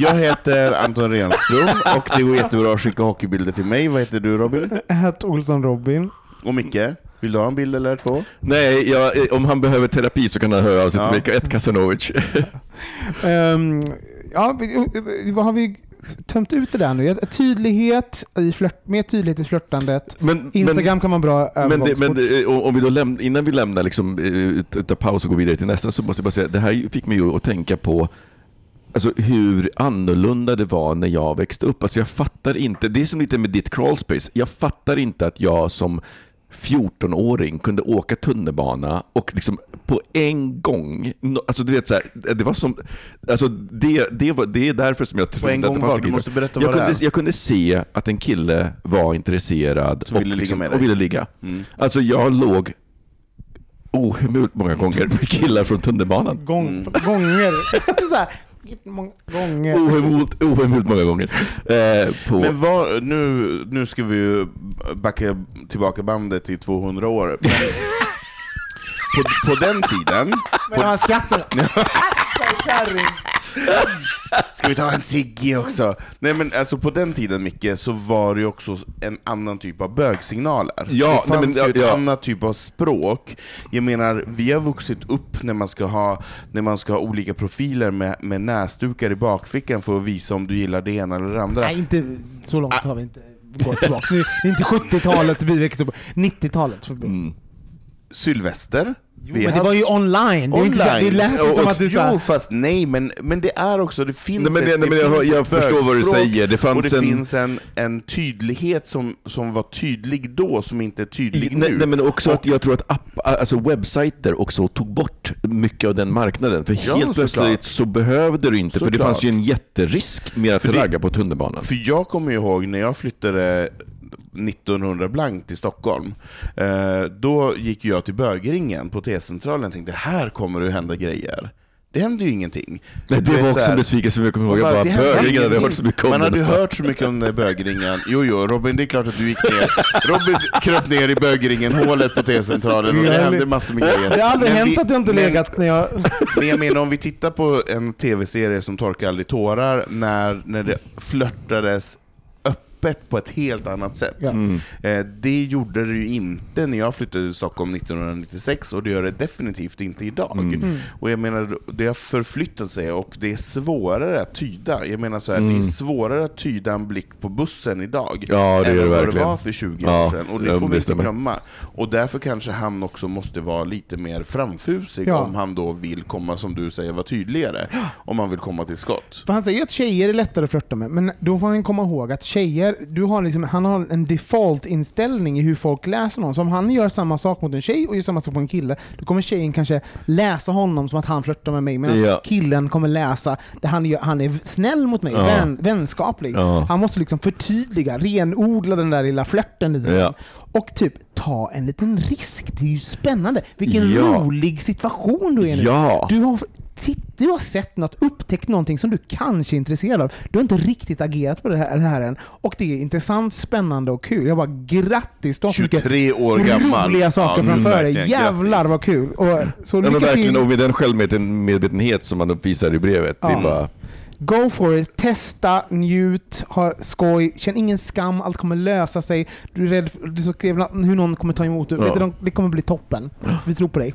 jag heter Anton Renström och det går jättebra att skicka hockeybilder till mig. Vad heter du Robin? Hett Olsson Robin. Och Micke? Vill du ha en bild eller två? Nej, jag, om han behöver terapi så kan han höra av sig till mig. Ett Kasanovic. um, ja, vad har vi tömt ut det där nu. Tydlighet i flört, mer tydlighet i flörtandet. Men, Instagram men, kan man bra men, det, men det, om vi då lämna, Innan vi lämnar, liksom, eh, ta paus och går vidare till nästa, så måste jag bara säga det här fick mig ju att tänka på Alltså hur annorlunda det var när jag växte upp. Alltså jag fattar inte, det är som lite med ditt crawlspace. Jag fattar inte att jag som 14-åring kunde åka tunnelbana och liksom på en gång, alltså du vet så här, det var som, alltså det, det, var, det är därför som jag trodde på en gång att det var, du måste berätta vad jag kunde, jag kunde se att en kille var intresserad och ville, liksom, och ville ligga. Mm. Alltså jag låg ohemult många gånger med killar från tunnelbanan. Gång, mm. Gånger. så här, många gånger. Ohemult, ohemult många gånger. Eh, på... Men vad, nu, nu ska vi ju backa tillbaka bandet till 200 år. Men på, på den tiden... Men han skrattar. Ska vi ta en Sigge också? Nej men alltså på den tiden Micke, så var det ju också en annan typ av bögsignaler. Ja, det fanns nej, men, ju ett ja. annat typ av språk. Jag menar, vi har vuxit upp när man ska ha, när man ska ha olika profiler med, med näsdukar i bakfickan för att visa om du gillar det ena eller det andra. Nej, inte så långt ah. har vi inte gått tillbaka. Det är inte 70-talet vi växte upp 90-talet. Mm. Sylvester. Jo, men det var ju online. Det, online. Det lät som att du sa... Jo, fast nej, men, men det är också, det finns nej, men, ett, nej, men jag, jag förstår vad du säger. Det fanns och det en... finns en, en tydlighet som, som var tydlig då, som inte är tydlig nej, nu. Nej, men också och... att jag tror att app, alltså webbsajter också tog bort mycket av den marknaden. För ja, helt plötsligt klart. så behövde du inte, så för det klart. fanns ju en jätterisk med att ragga på tunnelbanan. För jag kommer ihåg när jag flyttade 1900 blankt i Stockholm. Eh, då gick jag till bögringen på T-centralen och tänkte här kommer det att hända grejer. Det hände ju ingenting. Nej, det var också en besvikelse som jag kommer ihåg. Jag bara, bögringen hade hört så mycket om Man hade ju hört så mycket om bögringen. Jo, jo, Robin, det är klart att du gick ner. Robin kröp ner i bögringen, hålet på T-centralen, och det hände massor med grejer. Det har aldrig men hänt vi, att jag inte men, legat när jag... Men jag menar, om vi tittar på en tv-serie som Torka aldrig tårar, när, när det flörtades öppet på ett helt annat sätt. Ja. Mm. Eh, det gjorde det ju inte när jag flyttade till Stockholm 1996 och det gör det definitivt inte idag. Mm. Och jag menar, det har förflyttat sig och det är svårare att tyda. Jag menar så här, Mm. det är svårare att tyda en blick på bussen idag Ja, det än är det vad det var för 20 Ja, år sedan. Och det får vi inte glömma. Och därför kanske han också måste vara lite mer framfusig Ja. om han då vill komma, som du säger, vara tydligare. Om han vill komma till skott. För han säger att tjejer är lättare att flörta med, men då får han komma ihåg att tjejer, du har liksom, han har en default-inställning i hur folk läser någon. Så om han gör samma sak mot en tjej och gör samma sak mot en kille, då kommer tjejen kanske läsa honom som att han flörtar med mig, medan Ja. killen kommer läsa det han, gör, han är snäll mot mig, Ja. vän, vänskaplig. Ja. Han måste liksom förtydliga, renodla den där lilla flörten lite. Ja. Och typ ta en liten risk. Det är ju spännande. Vilken Ja. rolig situation du är nu. Ja. Du har, du har sett något, upptäckt någonting som du kanske är intresserad av. Du har inte riktigt agerat på det här, det här än. Och det är intressant, spännande och kul. Jag bara grattis! Du har så mycket 23 år gammal. roliga saker Ja, framför dig. Jävlar grattis. vad kul! Och, så Ja, men verkligen, till! och med den självmedvetenhet som man uppvisar i brevet. Det Ja. är bara, Go for it, testa, njut, ha skoj, känn ingen skam, allt kommer lösa sig. Du är rädd för, du skrev hur någon kommer ta emot dig. Ja. Det kommer bli toppen. Vi tror på dig.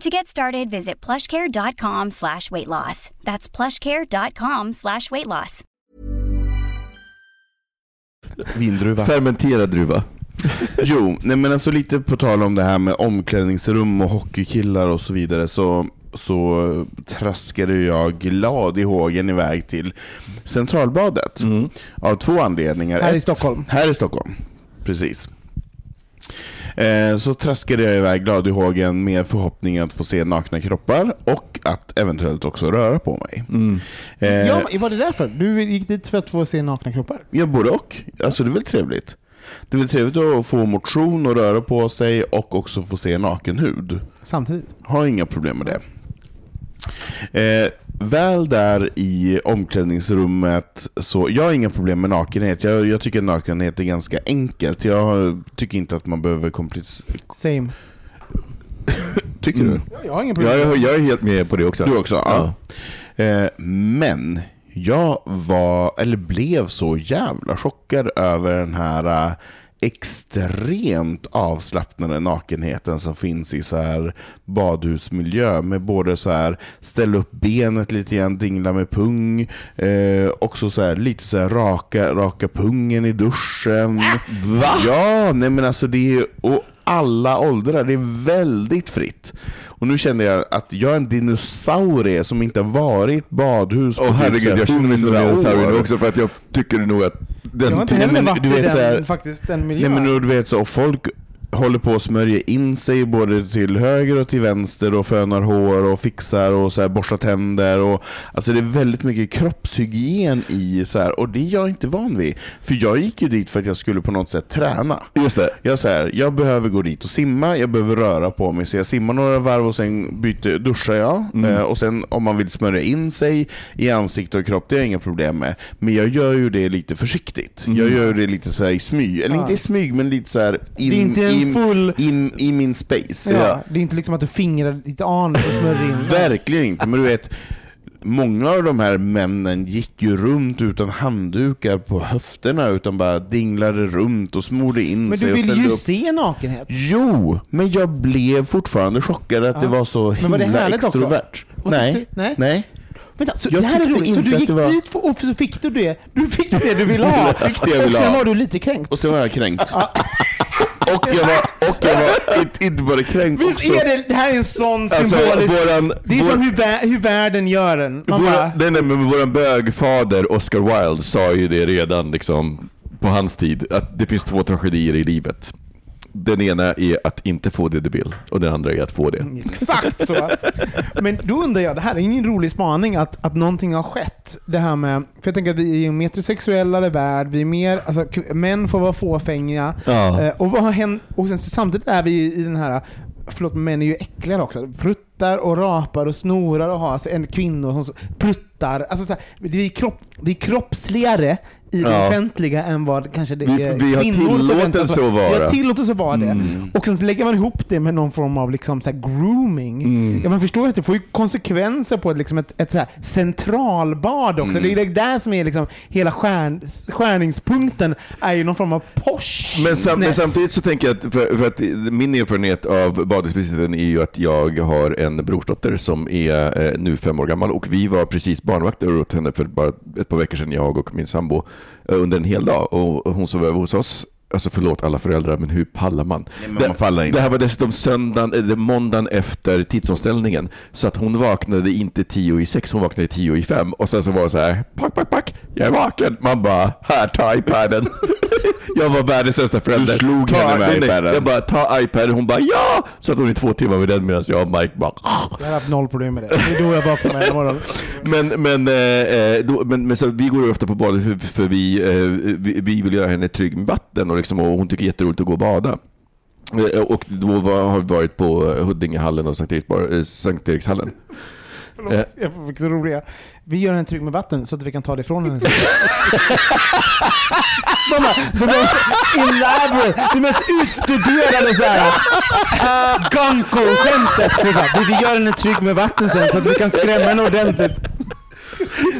To get started, visit plushcare.com slash weight loss. That's plushcare.com slash weight loss. Vindruva. fermenterad druva. Jo, nej men alltså lite på tal om det här med omklädningsrum och hockeykillar och så vidare så, så traskade jag glad i hågen iväg till Centralbadet. Av två anledningar. Här i Ett- Stockholm. Här i Stockholm, precis. Eh, Så traskade jag iväg glad i hågen med förhoppningen att få se nakna kroppar och att eventuellt också röra på mig. Eh, Ja, var det därför? Du gick dit för att få se nakna kroppar? Ja, både och. Alltså det är väl trevligt. Det är väl trevligt att få motion och röra på sig och också få se naken hud. Samtidigt. Har inga problem med det. Eh, väl där i omklädningsrummet, så jag har inga problem med nakenhet. Jag, jag tycker nakenhet är ganska enkelt. Jag tycker inte att man behöver komplicera... Same. Tycker Mm. du? Ja, Jag har ingen problem. Jag, är- jag är helt med på det också. Du också? Ja. Eh, men jag var, eller blev så jävla chockad över den här eh, extremt avslappnade nakenheten som finns i så här badhusmiljö med både så här ställa upp benet lite grann, dingla med pung, eh, också så här lite så här raka, raka pungen i duschen. Va? Ja, nej men alltså det är och alla åldrar, det är väldigt fritt. Och nu känner jag att jag är en dinosaurie som inte har varit badhus på typ herregud, jag känner mig som en 100 dinosaurie nu också för att jag tycker nog att den Jag har inte Nej, heller men varit i den, så här- faktiskt, den Nej miljön. men du vet så, folk håller på att smörja in sig både till höger och till vänster och fönar hår och fixar och så här borstar tänder. Och, alltså det är väldigt mycket kroppshygien i så här, och det är jag inte van vid. För jag gick ju dit för att jag skulle på något sätt träna. Just det. Jag, så här, jag behöver gå dit och simma, jag behöver röra på mig. Så jag simmar några varv och sen byter, duschar jag. Mm. Eh, och sen om man vill smörja in sig i ansikte och kropp, det har jag inga problem med. Men jag gör ju det lite försiktigt. Mm. Jag gör det lite så i smyg. Eller Ja. inte i smyg, men lite så här in, en full- in, i min space. Ja, det är inte liksom att du fingrar ditt anus och smörjer in. Verkligen inte, men du vet Många av de här männen gick ju runt utan handdukar på höfterna utan bara dinglade runt och smorde in Men sig du och vill ställde ju upp. se nakenhet. Jo, men jag blev fortfarande chockad att det var så Men var det himla också? extrovert. Vad Nej, du? Nej. nej. Vänta, så Jag det här är roligt. Så du gick var- dit och så fick du det. Du fick det du ville ha. Fick det jag och ville sen ha. var du lite kränkt. Och sen var jag kränkt. och jag var, och jag var inte, inte bara kränkt Visst också. är det, det här är en sån Alltså, symbolisk... våran- det är vår- som hur, vä- hur världen gör den. Man Våra, bara, nej, nej, men vår bögfader Oscar Wilde sa ju det redan liksom, på hans tid, att det finns två tragedier i livet. Den ena är att inte få det du vill och den andra är att få det. Exakt så. Men då undrar jag, det här är ingen rolig spaning, att, att någonting har skett. Det här med, för jag tänker att vi är en metrosexuellare värld, vi är mer, alltså män får vara fåfänga. Ja. Eh, och vad har hänt, och sen samtidigt är vi i den här, förlåt men män är ju äckligare också, pruttar och rapar och snorar och har sig en kvinnor som pruttar. Alltså så här, vi, är kropp, vi är kroppsligare i det Ja. offentliga än vad kanske det Vi- är vi har tillåtelse att vara. Vi har tillåtelse att vara det. Mm. Och sen lägger man ihop det med någon form av liksom så grooming. Mm. Ja, man förstår att det får ju konsekvenser på liksom ett, ett så centralbad också. Mm. Det är det där som är liksom hela skärn, skärningspunkten, är ju någon form av posh. Men, sam, men samtidigt så tänker jag att, för, för att min erfarenhet av badexpliciten är ju att jag har en brorsdotter som är eh, nu fem år gammal och vi var precis barnvakter åt henne för bara ett par veckor sedan, jag och min sambo, under en hel dag och hon sov över hos oss. Alltså förlåt alla föräldrar, men hur pallar man? Nej, man inte. Det här var dessutom söndagen, eller måndagen efter tidsomställningen. Så att hon vaknade inte tio i sex, hon vaknade tio i fem. Och sen så var det så här, pack, pack, pack, jag är vaken. Man bara, här, ta iPaden. jag var världens sämsta förälder. Du slog ta, henne med nej, iPaden. Jag bara, ta iPaden. Hon bara, ja! Så att hon i två timmar med den medan jag och Mike bara, Jag har haft noll problem med det. Det är då jag vaknar varje morgon. men, men, eh, då, men, men så, vi går ju ofta på badet för, för vi, eh, vi, vi vill göra henne trygg med vatten och, liksom, och hon tycker det är jätteroligt att gå och bada. Eh, Och då var, har vi varit på eh, Huddingehallen och Sankt, Eriksbar, eh, Sankt Erikshallen. Förlåt, Eh. jag fick så roliga. Vi gör henne trygg med vatten så att vi kan ta det ifrån henne. Mamma, det mest elaborate, det mest utstuderade så här Gunko-skämtet. Vi bara, Vi gör henne trygg med vatten sen så att vi kan skrämma henne ordentligt.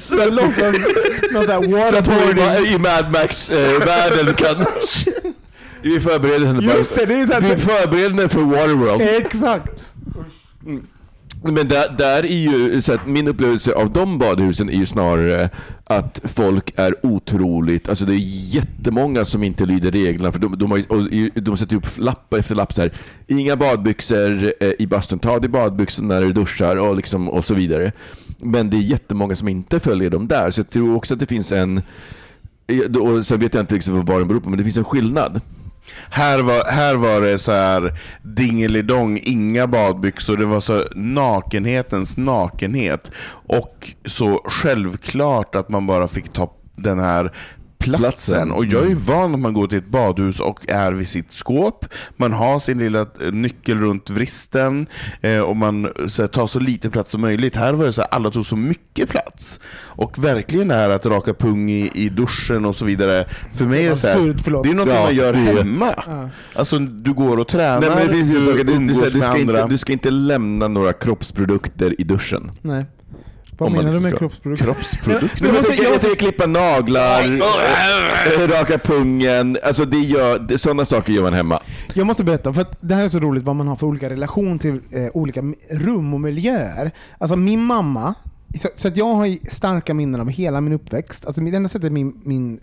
Så låtsas något där Så att hon waterboarding. i Mad Max-världen kan... Vi förbereder henne. Just det, det är så Vi här, förbereder henne för Waterworld. Exakt. Men där, där är ju, så att min upplevelse av de badhusen är ju snarare att folk är otroligt, alltså det är jättemånga som inte lyder reglerna för de, de, har, och de sätter upp lapp efter lapp så här. Inga badbyxor eh, i bastun, ta dig badbyxor när du duschar och, liksom, och så vidare. Men det är jättemånga som inte följer dem där, så jag tror också att det finns en eh, och sen vet jag inte liksom vad den beror på, men det finns en skillnad. Här var, här var det så här dingelidong, inga badbyxor, det var så nakenhetens nakenhet. Och så självklart att man bara fick ta den här platsen. Platsen. Och jag är ju van att man går till ett badhus och är vid sitt skåp. Man har sin lilla eh, nyckel runt vristen eh, och man så här, tar så lite plats som möjligt. Här var det så här, alla tog så mycket plats. Och verkligen det här att raka pung i, i duschen och så vidare. För mig är det så här, förlåt. det är något Ja, man gör hemma. Alltså du går och tränar, Nej, men det finns ju du du, du, du, med ska andra. inte, du ska inte lämna några kroppsprodukter i duschen. Nej. Vad menar du liksom med ska- kroppsprodukter? Kroppsprodukter? Jag måste- jag, måste- klippa naglar, eh, raka pungen, alltså det gör, sådana saker gör man hemma. Jag måste berätta, för att det här är så roligt vad man har för olika relation till eh, olika rum och miljöer. Alltså min mamma, så, så att jag har starka minnen av hela min uppväxt. Alltså det enda sättet min, min,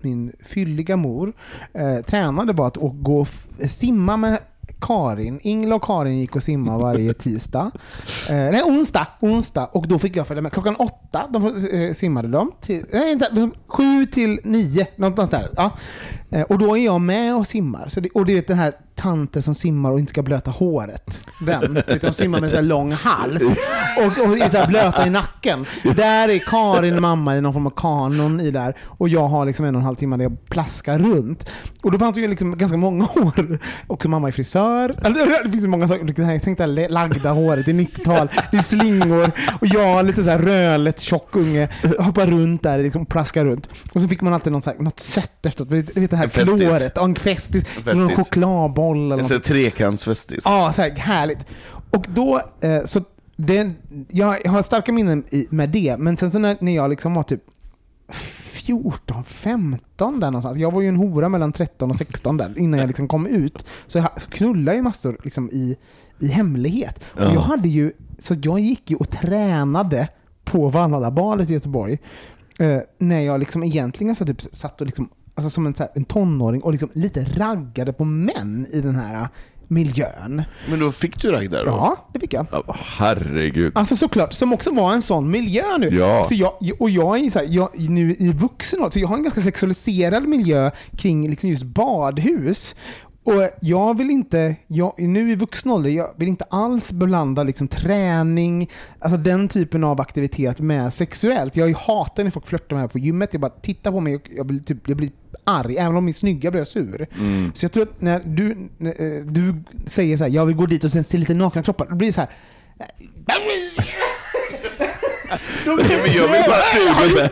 min fylliga mor eh, tränade var att gå och simma med Karin. Ingela och Karin gick och simma varje tisdag. Eh, nej, onsdag, onsdag. Och då fick jag följa med. Klockan åtta de, eh, simmade de. Till, nej, inte, de, sju till nio, någonstans där. Ja. Eh, och då är jag med och simmar. Så det, och det är den här tanten som simmar och inte ska blöta håret. Den. Utan simmar med en här lång hals. Och, och är så här blöta i nacken. Där är Karin mamma i någon form av kanon i där. Och jag har liksom en och en halv timme där jag plaskar runt. Och då fanns det ju liksom ganska många år. Också mamma är frisör. Eller, Det finns ju många saker. Det här- Tänk det här lagda håret, är 90-tal. Det är slingor. Och jag, lite så här rödlätt tjock unge, hoppar runt där liksom plaskar runt. Och så fick man alltid någon så här, något sött efteråt. Du vet det här kloret. Ja, En festis. Någon chokladboll eller något. trekantsfestis. Ja, så här, härligt. Och då, eh, så det, jag har starka minnen i, med det, men sen så när, när jag liksom var typ 14, 15 där någonstans. Jag var ju en hora mellan 13 och 16 där innan jag liksom kom ut. Så jag så knullade jag ju massor liksom i, i hemlighet. Och Ja. jag hade ju, så jag gick ju och tränade på Valladabadet i Göteborg. Eh, när jag liksom egentligen så typ satt och liksom, alltså som en, så här, en tonåring och liksom lite raggade på män i den här miljön. Men då fick du ragg där då? Ja, det fick jag. Ja, herregud. Alltså såklart, som också var en sån miljö nu. Ja. Så jag, och jag är så här, jag, nu i vuxen ålder, så jag har en ganska sexualiserad miljö kring liksom just badhus. Och jag vill inte, jag, nu i vuxen ålder, jag vill inte alls blanda liksom träning, alltså den typen av aktivitet med sexuellt. Jag hatar när folk flörtar med mig på gymmet. Jag bara tittar på mig och jag blir, typ, jag blir arg. Även om är snygga blir jag sur. Så jag tror att när du, när, eh, du säger så här, jag vill gå dit och sen se lite nakna kroppar, då blir det så här. Men jag vill bara se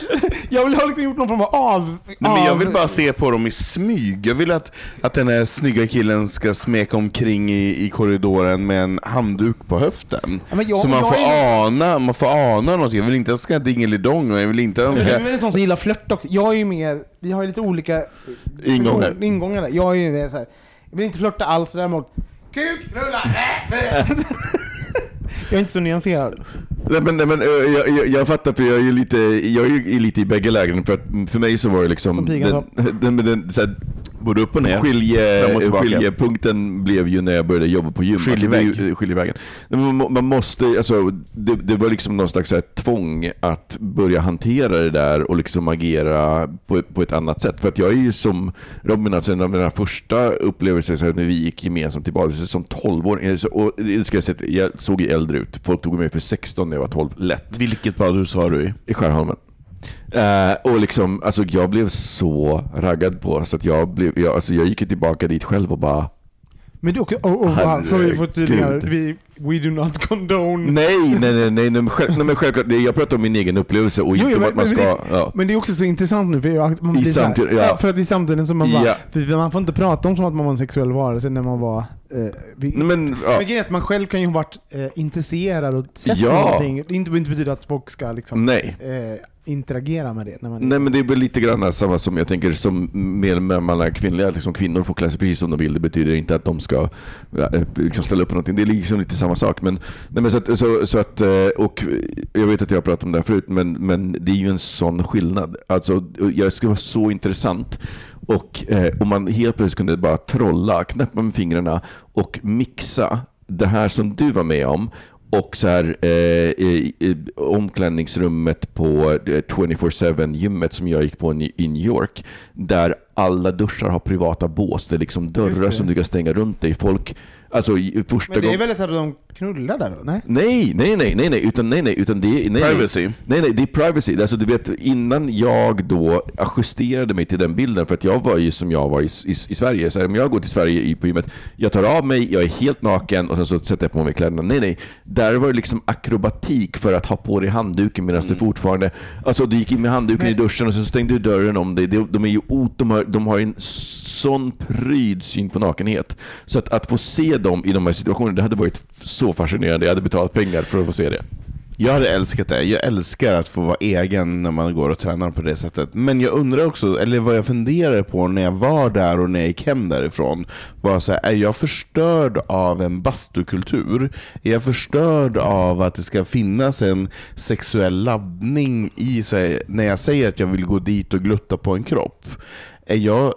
Jag vill ha liksom gjort någon form av av... Nej, men jag vill bara se på dem i smyg. Jag vill att, att den här snygga killen ska smeka omkring i, i korridoren med en handduk på höften. Ja, jag- så man får, är- ana, man får ana något. Jag vill inte att han ska dingelidong jag vill inte att han Men Du ska... är en sån som gillar flört också. Jag är ju mer, vi har ju lite olika Ingångar. ingångar där. Jag är ju mer så här, jag vill inte flörta alls däremot. Kuk, rulla! jag är inte så nyanserad. Nej, men, nej, men, eh, jag, jag, jag fattar, för jag är ju lite, jag är ju lite i bägge lägren. För, att, för mig så var det liksom... Som pigan den, den, den, så här, Både upp och ner. Skilje, skiljepunkten blev ju när jag började jobba på gym. Alltså, det är ju- skiljevägen. Man, man måste, alltså, det, det var liksom någon slags så här tvång att börja hantera det där och liksom agera på, på ett annat sätt. För att jag är ju som Robin, alltså en av mina första upplevelser så här, när vi gick gemensamt till badet, som 12-åring, så- och det ska jag, säga, jag såg ju äldre ut. Folk tog mig för 16 när jag var 12, lätt Vilket badhus var du i? i Skärholmen. Eh, och liksom, alltså jag blev så raggad på så att jag, blev, jag, alltså jag gick ju tillbaka dit själv och bara Men du, och, och, och, Herregud. får vi få tydligare, vi, we do not condone. Nej, nej, nej, nej, nej, men, själv, nej men självklart, jag pratar om min egen upplevelse och Jo, inte om men, att man men, ska... det, Ja. men det är också så intressant nu, för man I så här- ja. För att i samtiden så man bara, Ja. för man får inte prata om som att man var en sexuell varelse när man var... Eh, vi, Nej, men, ja. Men grejen är att man själv kan ju ha varit eh, intresserad och sett Ja. någonting. Det inte, inte betyder att folk ska liksom, Nej. eh, interagera med det. När man Nej men det är väl lite grann samma som jag tänker som med, med alla kvinnliga, liksom kvinnor får klä sig precis som de vill. Det betyder inte att de ska eh, liksom ställa upp på någonting. Det är liksom lite samma sak. Men, nej, men så att, så, så att, eh, och jag vet att jag har pratat om det här förut, men, men det är ju en sån skillnad. Alltså, jag skulle vara så intressant och eh, om man helt plötsligt kunde bara trolla, knäppa med fingrarna och mixa det här som du var med om och så här, eh, i, i omklädningsrummet på eh, 24-7 gymmet som jag gick på i New York. Där alla duschar har privata bås. Det är liksom dörrar det. som du kan stänga runt dig. Folk, alltså i- första Men det är väl ett att de knullar där då? Nej? Nej, nej, nej, nej, nej, utan nej, nej, utan det är... Nej, Privacy. Nej, nej, det är privacy. Alltså du vet, innan jag då justerade mig till den bilden, för att jag var ju som jag var i, i, i Sverige. Så här, om jag går till Sverige i- på gymmet, jag tar av mig, jag är helt naken och sen så sätter jag på mig kläderna. Nej, nej. Där var det liksom akrobatik för att ha på dig handduken medan du fortfarande... Alltså du gick in med handduken i duschen och så stängde du dörren om dig. De, de är ju ot, de har, de har en sån pryd syn på nakenhet. Så att, att få se dem i de här situationerna, det hade varit så fascinerande. Jag hade betalat pengar för att få se det. Jag hade älskat det. Jag älskar att få vara egen när man går och tränar på det sättet. Men jag undrar också, eller vad jag funderade på när jag var där och när jag gick hem därifrån, var så här, är jag förstörd av en bastukultur? Är jag förstörd av att det ska finnas en sexuell laddning i sig när jag säger att jag vill gå dit och glutta på en kropp? Är jag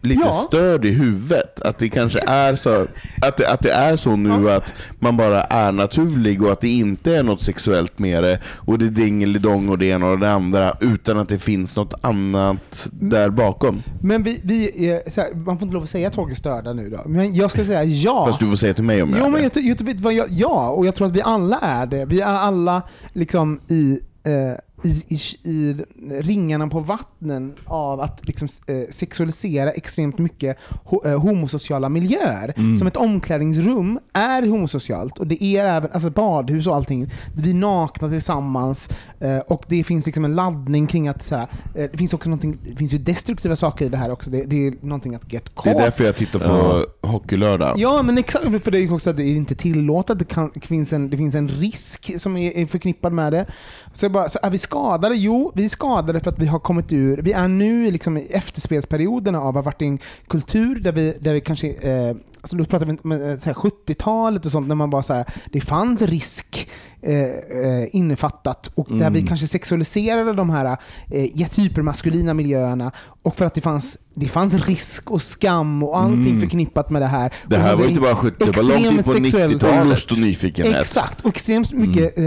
lite Ja. störd i huvudet. Att det kanske är så, att det, att det är så nu att man bara är naturlig och att det inte är något sexuellt med det och det är dingelidong och det ena och det andra utan att det finns något annat där bakom. Men vi, vi är, här, man får inte lov att säga att folk är störda nu då. Men jag skulle säga ja. Fast du får säga till mig om jag Jo, är men det. jag, jag, jag, ja, och jag tror att vi alla är det. Vi är alla liksom i, eh, i, i, i ringarna på vattnen av att liksom, eh, sexualisera extremt mycket ho, eh, homosociala miljöer. Mm. Som ett omklädningsrum är homosocialt och det är även alltså badhus och allting. Vi är nakna tillsammans eh, och det finns liksom en laddning kring att så här, eh, det finns också någonting, det finns ju destruktiva saker i det här också. Det, det är någonting att get caught. Det är därför jag tittar på Hockeylördag. Ja, men exakt. För det är också att det är inte tillåtet. Det, kan, det, finns, en, det finns en risk som är, är förknippad med det. Så, jag bara, så är vi skadade? Jo, vi är skadade för att vi har kommit ur... Vi är nu i liksom i efterspelsperioderna av att ha varit i en kultur där vi, där vi kanske... Eh, alltså då pratar vi om eh, 70-talet och sånt, när man bara så här, det fanns risk eh, eh, innefattat och där vi kanske sexualiserade de här eh, hypermaskulina miljöerna och för att det fanns, det fanns risk och skam och allting förknippat med det här. Det här var inte bara 70, det var långt in på extrem sexuell- 90-talet. Och lust och nyfikenhet. Exakt, och extremt mycket eh,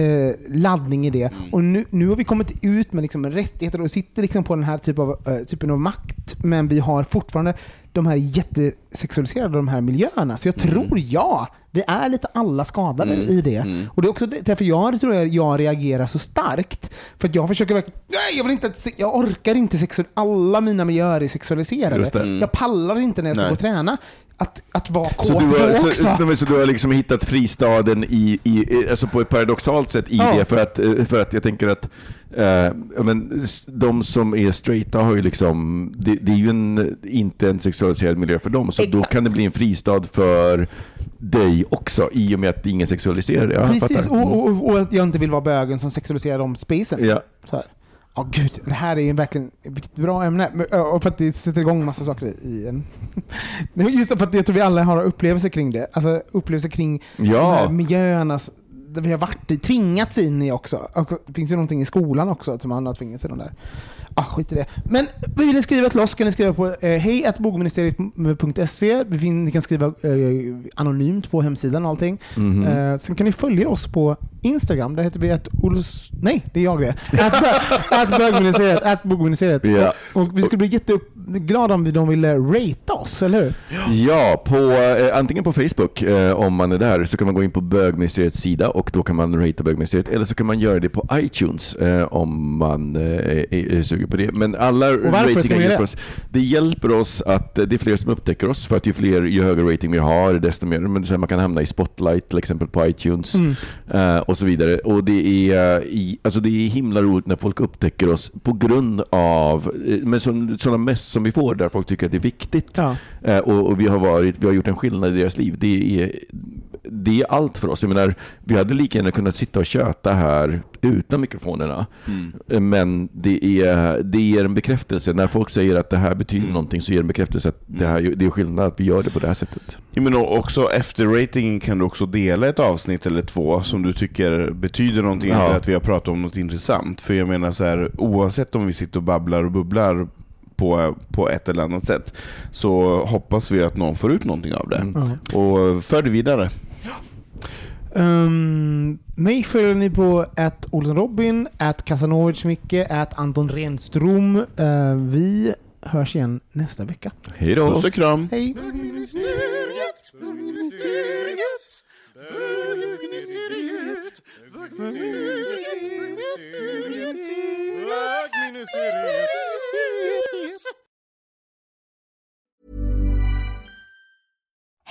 laddning i det. Och nu, nu har vi kommit ut med liksom rättigheter och sitter liksom på den här typen av, eh, typen av makt, men vi har fortfarande de här jättesexualiserade de här miljöerna. Så jag tror, ja, vi är lite alla skadade i det. Och det är också därför jag tror jag, jag reagerar så starkt. För att jag försöker verkligen, nej, jag vill inte, jag orkar inte sexual, alla mina miljöer är sexualiserade. Det. Jag pallar inte när jag ska Nej. gå och träna. Att, att vara kåt Så du, har, då så, också. så, så du har liksom hittat fristaden i, i, alltså på ett paradoxalt sätt i Ja. det, för att, eh, för att jag tänker att ja, men, de som är straighta har ju liksom, det, det är ju en, inte en sexualiserad miljö för dem, så då Exakt. kan det bli en fristad för dig också, i och med att ingen sexualiserar det. Ja, jag Precis, och, och, och att jag inte vill vara bögen som sexualiserar de spacen. Ja. Så här. Ja gud, det här är ju verkligen ett bra ämne. Och för att det sätter igång massa saker i- en... Just för att jag tror vi alla har upplevelser kring det. Alltså upplevelser kring Ja. de här miljöerna s- där vi har varit i, tvingats in i också. och det finns ju någonting i skolan också som man har tvingats i de där. Ah, skit i det. Men vill ni skriva till oss kan ni skriva på eh, hej bogministeriet.se. Vi fin- Ni kan skriva eh, anonymt på hemsidan och allting. Mhm. Eh, sen kan ni följa oss på Instagram. Där heter vi att Ols... Nej, det är jag det. Att bö- Att bögministeriet. Att bogministeriet. Ja. Och, och vi skulle bli jätteglada om de ville rata oss, eller hur? Ja, på, eh, antingen på Facebook eh, om man är där så kan man gå in på bögministeriets sida och då kan man ratea bögministeriet eller så kan man göra det på iTunes eh, om man eh, är, är sugen på det. Men alla ratingar hjälper oss. Det hjälper oss att eh, det är fler som upptäcker oss för att ju fler, ju högre rating vi har desto mer, men här, man kan hamna i spotlight till exempel på iTunes Mm. eh, och så vidare. Och det är, i, alltså det är himla roligt när folk upptäcker oss på grund av men så, sådana mess som vi får där folk tycker att det är viktigt. Ja. Eh, och, och vi, har varit, vi har gjort en skillnad i deras liv. Det är, det är allt för oss. Jag menar, vi hade lika gärna kunnat sitta och köta här utan mikrofonerna. Eh, Men det är, det är en bekräftelse. När folk säger att det här betyder någonting så ger det en bekräftelse att det, här, det är skillnad att vi gör det på det här sättet. Ja, men också efter ratingen kan du också dela ett avsnitt eller två som du tycker betyder någonting Ja. eller att vi har pratat om något intressant. För jag menar så här, oavsett om vi sitter och babblar och bubblar på, på ett eller annat sätt så hoppas vi att någon får ut någonting av det. Och för det vidare. Um, mig följer ni på att Olsson Robin, att Kasanovic Micke, att Anton Renström. Eh, vi hörs igen nästa vecka. Hej då! Puss och kram! Hej!